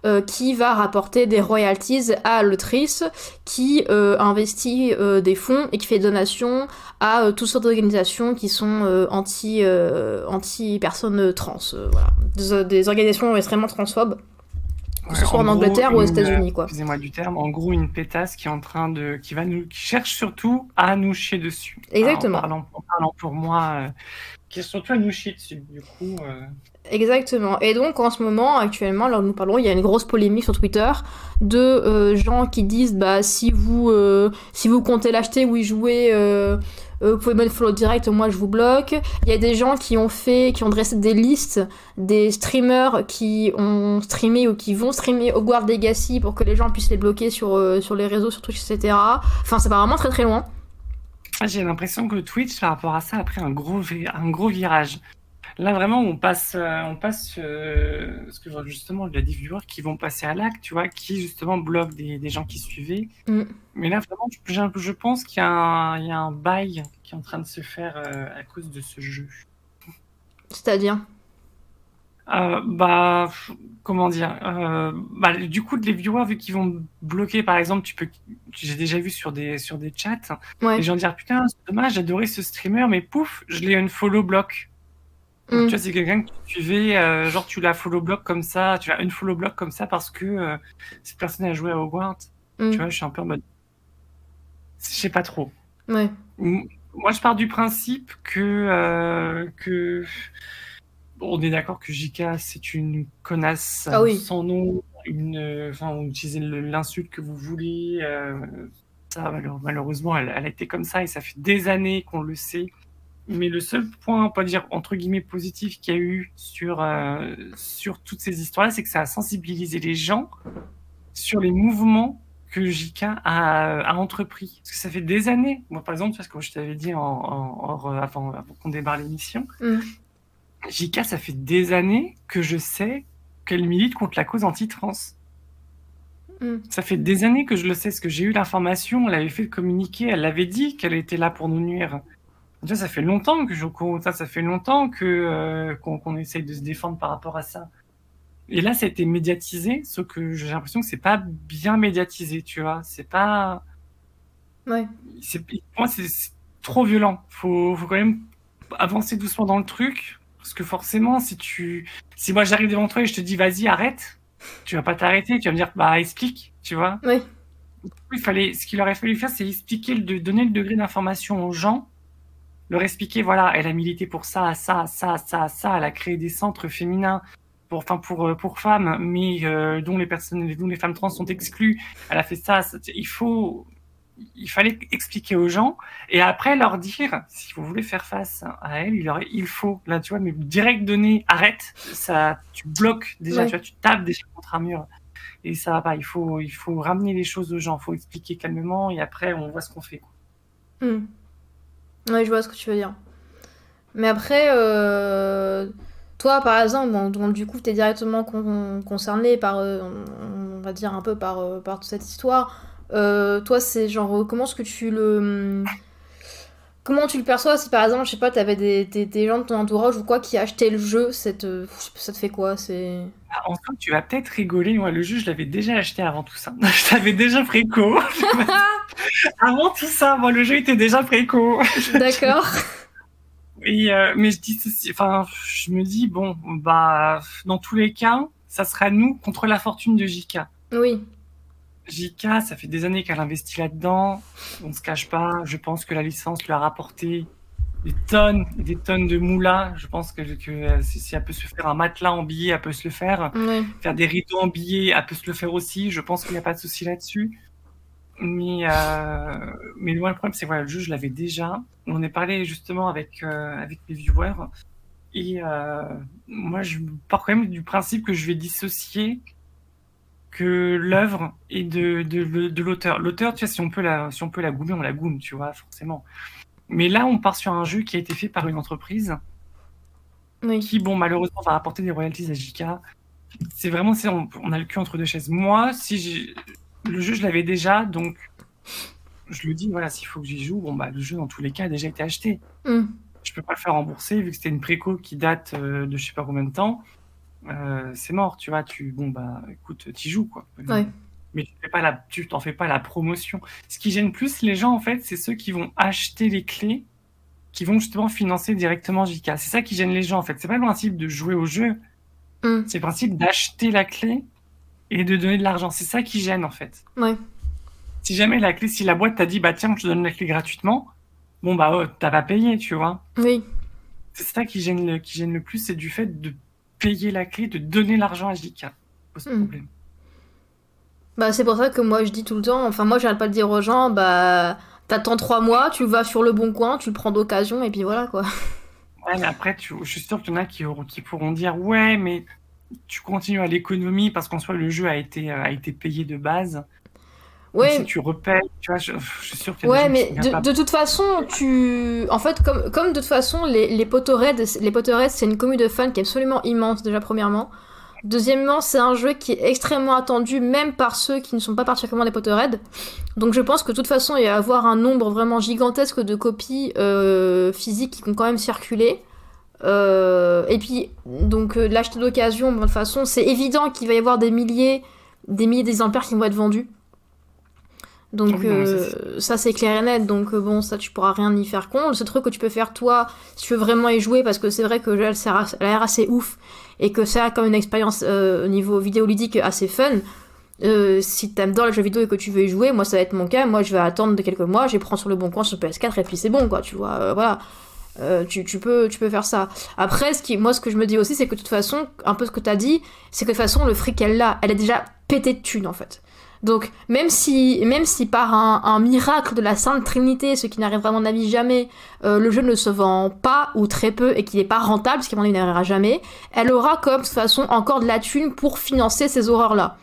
euh, qui va rapporter des royalties à l'autrice qui euh, investit euh, des fonds et qui fait des donations à toutes sortes d'organisations qui sont anti anti personnes trans voilà des, des organisations extrêmement transphobes que ce soit en, gros, Angleterre ou aux États-Unis quoi Excusez-moi du terme. En gros, une pétasse qui est en train de, qui va nous, qui cherche surtout à nous chier dessus. Exactement. En parlant, en parlant pour moi, qui est surtout à nous chier dessus. Du coup, Exactement. Et donc en ce moment, actuellement, où nous parlons, il y a une grosse polémique sur Twitter de euh, gens qui disent bah si vous euh, si vous comptez l'acheter ou y jouer, euh, vous pouvez me follow direct, moi je vous bloque. Il y a des gens qui ont fait, qui ont dressé des listes des streamers qui ont streamé ou qui vont streamer Hogwarts Legacy pour que les gens puissent les bloquer sur sur les réseaux, sur Twitch, etc. Enfin, c'est pas vraiment très très loin. ah, j'ai l'impression que Twitch, par rapport à ça, a pris un gros, un gros virage. Là, vraiment, on passe, euh, on passe, euh, ce que justement, il y a des viewers qui vont passer à l'acte, tu vois, qui justement bloquent des, des gens qui suivaient. Mm. Mais là, vraiment, je, un pense qu'il y a un, un bail qui est en train de se faire euh, à cause de ce jeu. C'est-à-dire? Euh, bah, comment dire euh, bah, Du coup, les viewers, vu qu'ils vont bloquer, par exemple, tu peux, j'ai déjà vu sur des, sur des chats, Ouais. les gens dire putain, c'est dommage, j'adorais ce streamer, mais pouf, je l'ai unfollow block. Donc, Mm. Tu vois, c'est quelqu'un que tu suivais, euh, genre tu l'as follow block comme ça, tu l'as unfollow block comme ça parce que euh, cette personne a joué à Hogwarts. Mm. Tu vois, je suis un peu en mode. Je sais pas trop. Ouais. Moi, je pars du principe que, euh, que... on est d'accord que JK, c'est une connasse Ah oui. sans nom, une, enfin, vous utilisez le- l'insulte que vous voulez. euh, ça, malheureusement, elle, elle a été comme ça et ça fait des années qu'on le sait. Mais le seul point, on peut dire entre guillemets positif qu'il y a eu sur euh, sur toutes ces histoires-là, c'est que ça a sensibilisé les gens sur les mouvements que JK a, a entrepris. Parce que ça fait des années. Moi, par exemple, parce que je t'avais dit en, en, euh, avant, avant qu'on démarre l'émission, Mm. JK, ça fait des années que je sais qu'elle milite contre la cause anti-trans. Mm. Ça fait des années que je le sais, parce que j'ai eu l'information, elle avait fait le communiqué, elle avait dit qu'elle était là pour nous nuire. Tu vois, ça fait longtemps que je ça, ça fait longtemps que euh, qu'on qu'on essaye de se défendre par rapport à ça. Et là, ça a été médiatisé, sauf que j'ai l'impression que c'est pas bien médiatisé, tu vois. C'est pas, Ouais. c'est pour moi c'est trop violent. Faut faut quand même avancer doucement dans le truc, parce que forcément, si tu, si moi j'arrive devant toi et je te dis vas-y arrête, tu vas pas t'arrêter, tu vas me dire bah explique, tu vois. Oui. Il fallait, ce qu'il aurait fallu faire, c'est expliquer, de- donner le degré d'information aux gens, leur expliquer, voilà, elle a milité pour ça, ça, ça, ça, ça, elle a créé des centres féminins pour, enfin, pour, euh, pour femmes, mais euh, dont les personnes, dont les femmes trans sont exclues. Elle a fait ça. ça- il faut, il fallait expliquer aux gens et après leur dire, si vous voulez faire face à elle, il, aurait, il faut, là, tu vois, mais direct donner, arrête, ça, tu bloques déjà, Ouais. tu vois, tu tapes déjà contre un mur. Et ça va pas, il faut, il faut ramener les choses aux gens, il faut expliquer calmement et après on voit ce qu'on fait. quoi. Hmm. Oui, je vois ce que tu veux dire. Mais après, euh, toi, par exemple, bon, du coup, tu directement concerné par, euh, on va dire, un peu par, euh, par toute cette histoire. toi, c'est genre, comment est-ce que tu le... Comment tu le perçois si par exemple, je sais pas, t'avais des, des, des gens de ton entourage ou quoi qui achetaient le jeu, cette, ça te fait quoi c'est... Bah, en fait, tu vas peut-être rigoler, moi le jeu je l'avais déjà acheté avant tout ça. (laughs) Je t'avais déjà préco. (laughs) avant tout ça, moi le jeu était déjà préco. (laughs) D'accord. Et, euh, mais je dis enfin, je me dis bon, bah, dans tous les cas, ça sera nous contre la fortune de JK. Oui. JK, ça fait des années qu'elle investit là-dedans. On se cache pas. Je pense que la licence lui a rapporté des tonnes, des tonnes de moulas. Je pense que, que si elle peut se faire un matelas en billet, elle peut se le faire. Faire des rideaux en billet, elle peut se le faire aussi. Je pense qu'il n'y a pas de souci là-dessus. Mais, euh, mais le problème, c'est voilà, le jeu, je l'avais déjà. On est parlé justement avec, euh, avec les viewers. Et euh, moi, je pars quand même du principe que je vais dissocier que l'œuvre est de, de, de l'auteur. L'auteur, tu vois, si on peut la, si on peut la goumer, on la goume, tu vois, forcément. Mais là, on part sur un jeu qui a été fait par une entreprise qui, bon, malheureusement, va rapporter des royalties à JK. C'est vraiment, on, on a le cul entre deux chaises. Moi, si le jeu, je l'avais déjà, donc je lui dis, voilà, s'il faut que j'y joue, bon, bah, le jeu, dans tous les cas, a déjà été acheté. Mm. Je peux pas le faire rembourser, vu que c'était une préco qui date euh, de je sais pas combien de temps. Euh, c'est mort, tu vois, tu, bon, bah, écoute, t'y joues, quoi. Mais tu fais pas la, tu t'en fais pas la promotion. Ce qui gêne plus les gens, en fait, c'est ceux qui vont acheter les clés, qui vont justement financer directement JK. C'est ça qui gêne les gens, en fait. C'est pas le principe de jouer au jeu. Mm. C'est le principe d'acheter la clé et de donner de l'argent. C'est ça qui gêne en fait. Ouais. Si jamais la clé, si la boîte t'a dit bah tiens, je te donne la clé gratuitement, bon bah oh, t'as pas payé, tu vois. Oui. C'est ça qui gêne le, qui gêne le plus, c'est du fait de payer la clé, de donner l'argent à JK. Pose hmm. problème. Bah c'est pour ça que moi je dis tout le temps, enfin moi j'arrête pas de dire aux gens, bah t'attends trois mois, tu vas sur le bon coin, tu le prends d'occasion et puis voilà quoi. Ouais mais après tu, je suis sûr qu'il y en a qui, qui pourront dire ouais mais tu continues à l'économie parce qu'en soi le jeu a été, a été payé de base. Ouais. Si tu vois, je, suis sûr que Ouais, mais de, de, toute façon, tu. En fait, comme, comme de toute façon, les, les Potoreds, les c'est une commune de fans qui est absolument immense, déjà, premièrement. Deuxièmement, c'est un jeu qui est extrêmement attendu, même par ceux qui ne sont pas particulièrement des Potterheads. Donc je pense que de toute façon, il va y avoir un nombre vraiment gigantesque de copies euh, physiques qui vont quand même circuler. Euh, et puis, donc, euh, l'acheter d'occasion, de toute façon, c'est évident qu'il va y avoir des milliers, des milliers d'exemplaires qui vont être vendus. Donc, euh, ça, c'est clair et net. Donc, bon, ça, tu pourras rien y faire contre. Ce truc que tu peux faire, toi, si tu veux vraiment y jouer, parce que c'est vrai que elle a l'air assez ouf, et que ça a comme une expérience au niveau vidéoludique assez fun. si t'aimes dans le jeu vidéo et que tu veux y jouer, moi ça va être mon cas, moi je vais attendre de quelques mois, je prendre sur le bon coin sur PS4 et puis c'est bon quoi, tu vois, voilà. Euh, tu, peux, tu peux faire ça. Après, ce qui, moi, ce que je me dis aussi, c'est que de toute façon, un peu ce que tu as dit, c'est que de toute façon, le fric, elle l'a. Elle est déjà pété de thunes, en fait. Donc, même si, même si par un, miracle de la Sainte Trinité, ce qui n'arrivera à mon avis jamais, euh, le jeu ne se vend pas ou très peu et qu'il n'est pas rentable, ce qui à mon avis n'arrivera jamais, elle aura comme de toute façon encore de la thune pour financer ces horreurs-là.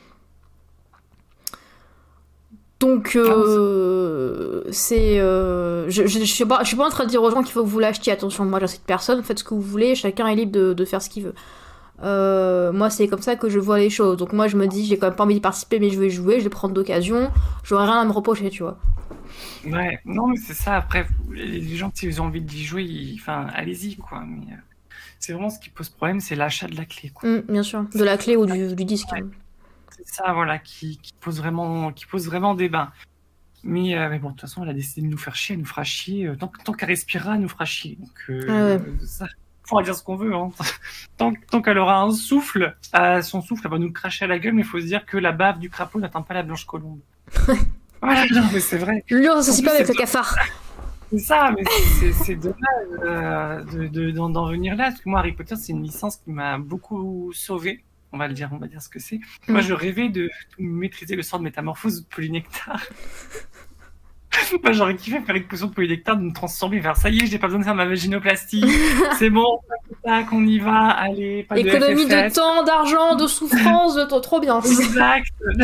Donc, euh, c'est. Euh, je, je, suis pas, je suis pas en train de dire aux gens qu'il faut que vous l'achetiez. Attention, moi j'incite personne, faites ce que vous voulez, chacun est libre de, de faire ce qu'il veut. Euh, moi, c'est comme ça que je vois les choses. Donc, moi, je me dis, j'ai quand même pas envie d'y participer, mais je vais jouer, je vais prendre d'occasion, j'aurai rien à me reprocher, tu vois. Ouais, non, mais c'est ça. Après, les gens, s'ils ont envie d'y jouer, enfin, allez-y, quoi. Mais c'est vraiment ce qui pose problème, c'est l'achat de la clé, quoi. Mmh, bien sûr, de la clé ou du, du disque. Hein ça, voilà, qui, pose vraiment, qui pose vraiment débat. Mais, euh, mais bon, de toute façon, elle a décidé de nous faire chier, elle nous fera chier. Euh, tant, tant qu'elle respirera, elle nous fera chier. Donc, euh, ah ça, pourra dire ce qu'on veut. Hein. Tant, tant qu'elle aura un souffle, son souffle, elle va nous cracher à la gueule, mais il faut se dire que la bave du crapaud n'atteint pas la blanche colombe. (laughs) voilà, mais c'est vrai. Lui, on s'associe pas avec le cafard. C'est ça, mais c'est dommage d'en de, venir là, parce que moi, Harry Potter, c'est une licence qui m'a beaucoup sauvé on va le dire, on va dire ce que c'est. Moi, je rêvais de maîtriser le sort de métamorphose de polynectar. (laughs) (laughs) Moi, j'aurais kiffé faire une potion de polynectar, de me transformer vers ça y est, j'ai pas besoin de faire ma vaginoplastie. (laughs) c'est bon, qu'on y va, allez, pas Économie de, temps, d'argent, de souffrance, de trop bien. Exact. (laughs)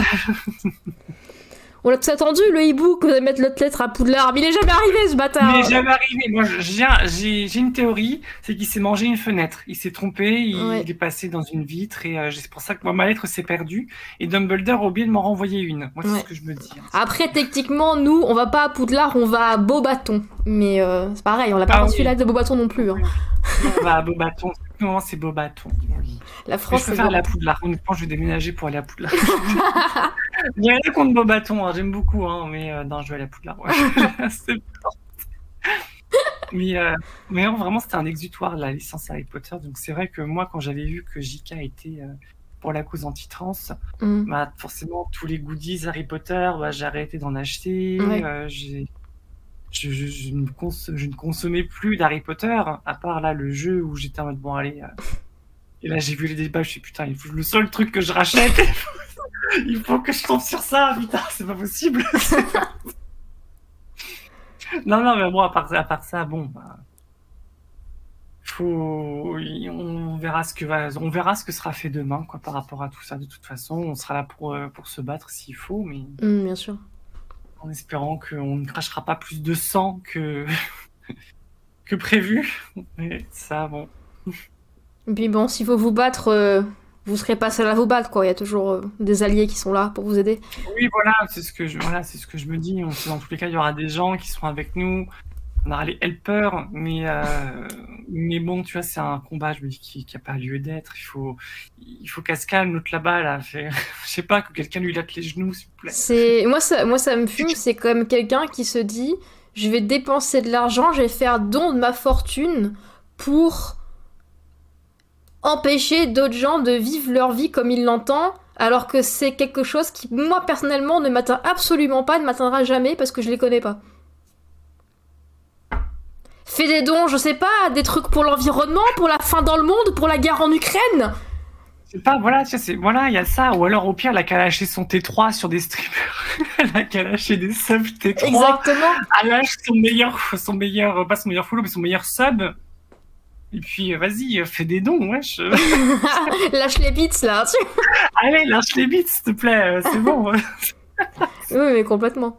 On l'a tous attendu, le hibou, que vous allez mettre l'autre lettre à Poudlard. Mais il est jamais arrivé, ce bâtard Il est jamais arrivé. Moi, j'ai un- j'ai j'ai une théorie, c'est qu'il s'est mangé une fenêtre. Il s'est trompé, il, Ouais. il est passé dans une vitre et euh, c'est pour ça que moi, ma lettre s'est perdue. Et Dumbledore a oublié de m'en renvoyer une. Moi, c'est Ouais. ce que je me dis. hein. Après, techniquement, nous, on va pas à Poudlard, on va à Beaubaton. Mais euh, c'est pareil, on l'a pas Ah reçu oui. là de Beaubaton non plus. hein. On va à Non, c'est Beaubaton. Oui. La France, je préfère. Poudlard. Honnêtement, je vais déménager pour aller à Poudlard. (laughs) J'ai rien contre Beaubaton, hein, j'aime beaucoup, hein, mais euh, non, je vais aller à Poudlard. ouais. (laughs) Mais, euh, mais non, vraiment, c'était un exutoire, la licence Harry Potter. Donc, c'est vrai que moi, quand j'avais vu que JK était euh, pour la cause anti-trans, Mm. bah, forcément, tous les goodies Harry Potter, bah, j'ai arrêté d'en acheter. Ouais. j'ai- je, ne consommais plus d'Harry Potter, à part là le jeu où j'étais en mode bon, allez. euh, Et là, j'ai vu les débats, je suis putain, il faut, le seul truc que je rachète, (laughs) il faut que je tombe sur ça, putain, c'est pas possible. (laughs) non, non, mais bon, à part, ça, bon, bah, faut, on verra ce que on verra ce que sera fait demain, quoi, par rapport à tout ça. De toute façon, on sera là pour, euh, pour se battre s'il faut, mais Mm, bien sûr. En espérant qu'on ne crachera pas plus de sang que, (laughs) que prévu. Mais ça, bon. Et puis bon, s'il faut vous battre, euh, vous serez pas seul à vous battre, quoi. Il y a toujours euh, des alliés qui sont là pour vous aider. Oui, voilà, c'est ce que je, voilà, c'est ce que je me dis. Dans tous les cas, il y aura des gens qui seront avec nous. On aura les helpers, mais, euh, mais bon, tu vois, c'est un combat, je me dis, qui n'a pas lieu d'être. Il faut, il faut qu'elle se calme, l'autre là-bas, là. Fait- (laughs) je sais pas, que quelqu'un lui latte les genoux, s'il vous plaît. C'est moi ça, moi ça me fume. C'est comme quelqu'un qui se dit, je vais dépenser de l'argent, je vais faire don de ma fortune pour empêcher d'autres gens de vivre leur vie comme ils l'entendent, alors que c'est quelque chose qui, moi personnellement, ne m'atteint absolument pas, ne m'atteindra jamais parce que je les connais pas. Fais des dons, je sais pas, des trucs pour l'environnement, pour la fin dans le monde, pour la guerre en Ukraine. C'est pas, voilà, c'est, voilà, il y a ça. Ou alors, au pire, elle a qu'à lâcher son T3 sur des streamers. elle a qu'à lâcher des subs T3. Exactement. Elle lâche son meilleur, son meilleur, pas son meilleur follow, mais son meilleur sub. Et puis, euh, vas-y, euh, fais des dons, wesh. (laughs) Lâche les bits là. tu- (laughs) Allez, lâche les bits, s'il te plaît, euh, c'est bon. (laughs) Oui, mais complètement.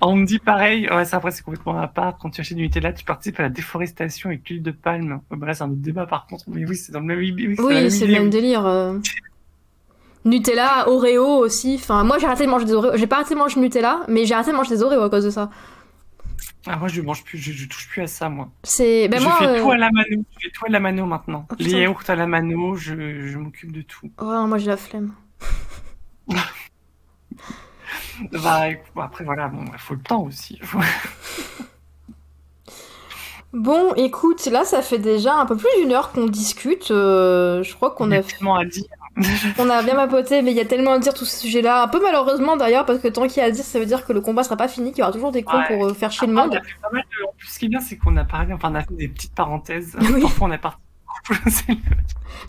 On me dit pareil, ouais, ça après c'est complètement à part. Quand tu achètes du Nutella, tu participes à la déforestation avec l'huile de palme. Ouais, bah là, c'est un autre débat par contre. Mais oui, c'est dans le même oui, c'est Oui, le même délire. euh. Nutella, Oreo aussi. Enfin, moi j'ai arrêté de manger des Oreo. J'ai pas arrêté de manger Nutella, mais j'ai arrêté de manger des Oreo à cause de ça. Ah, moi, je mange plus, je, je touche plus à ça, moi. C'est. Ben je moi. fais euh, tout à la mano. Je fais tout à la mano maintenant. Oh, Les yaourts à la mano, je, je m'occupe de tout. oh, moi j'ai la flemme. (laughs) Bah, bon, après, voilà, bon, il faut le temps aussi. (laughs) Bon, écoute, là ça fait déjà un peu plus d'une heure qu'on discute. euh, je crois qu'on a, tellement à dire. (laughs) on a bien papoté, mais il y a tellement à dire tous ces sujets-là. Un peu malheureusement d'ailleurs, parce que tant qu'il y a à dire, ça veut dire que le combat sera pas fini, qu'il y aura toujours des cons Ouais. pour euh, faire chier le monde. a fait pas mal de- En plus, ce qui est bien, c'est qu'on a parlé, enfin, on a fait des petites parenthèses. Oui. Parfois, on a parti. (laughs)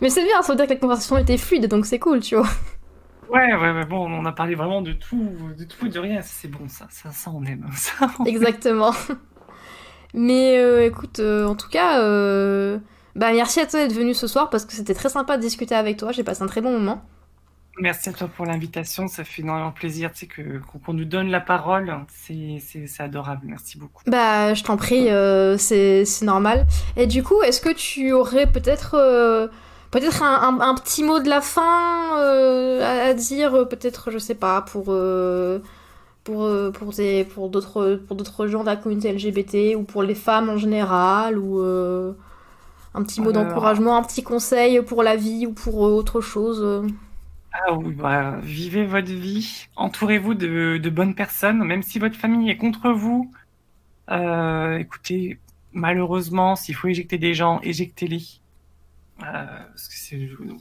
Mais c'est bien, ça veut dire que la conversation était fluide, donc c'est cool, tu vois. Ouais, ouais, ouais, bon, on a parlé vraiment de tout, de tout de rien. C'est bon, ça, ça, ça, on aime. (laughs) Ça, on- Exactement. Mais euh, écoute, euh, en tout cas, euh, bah merci à toi d'être venu ce soir parce que c'était très sympa de discuter avec toi. J'ai passé un très bon moment. Merci à toi pour l'invitation. Ça fait énormément plaisir, tu sais, que, qu'on nous donne la parole. C'est, c'est, c'est adorable. Merci beaucoup. Bah, je t'en prie, c'est c'est normal. Et du coup, est-ce que tu aurais peut-être peut-être un, un- un petit mot de la fin euh, à, à dire, euh, peut-être, je sais pas, pour euh, pour pour des pour d'autres pour d'autres gens de la communauté LGBT ou pour les femmes en général ou euh, un petit mot Alors- d'encouragement, un petit conseil pour la vie ou pour autre chose. Ah oui, bah, vivez votre vie. Entourez-vous de, de bonnes personnes, même si votre famille est contre vous. Euh, écoutez, malheureusement, s'il faut éjecter des gens, éjectez-les. Euh, parce que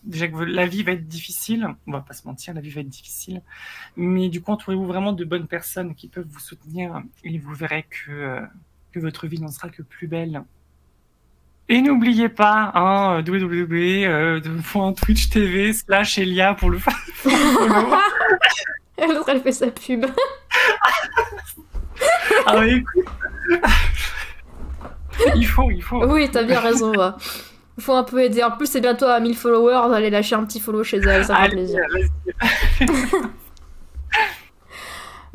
déjà que la vie va être difficile. On va pas se mentir, la vie va être difficile. Mais du coup, entourez-vous vraiment de bonnes personnes qui peuvent vous soutenir et vous verrez que, euh, que votre vie n'en sera que plus belle. Et n'oubliez pas, hein, www.twitch (laughs) TV slash Elia pour le (laughs) follow. L'autre, (laughs) elle fait sa pub. Ah écoute. il faut, il faut. oui, t'as bien raison, va. Faut un peu aider. En plus, c'est bientôt à 1000 followers. Allez lâcher un petit follow chez elle, ça fait plaisir. (laughs)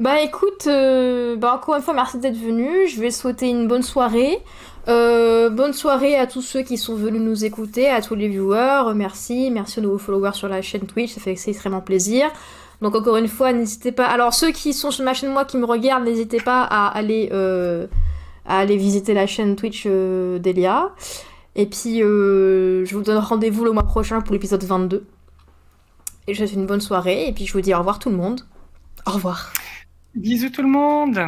Bah écoute, euh, bah encore une fois, merci d'être venu. Je vais souhaiter une bonne soirée. Euh, bonne soirée à tous ceux qui sont venus nous écouter, à tous les viewers. Merci, merci aux nouveaux followers sur la chaîne Twitch, ça fait extrêmement plaisir. Donc encore une fois, n'hésitez pas. Alors ceux qui sont sur ma chaîne, moi qui me regardent, n'hésitez pas à aller, euh, à aller visiter la chaîne Twitch d'Elia. Et puis je vous donne rendez-vous le mois prochain pour l'épisode 22. Et je vous souhaite une bonne soirée. Et puis je vous dis au revoir tout le monde. Au revoir. Bisous tout le monde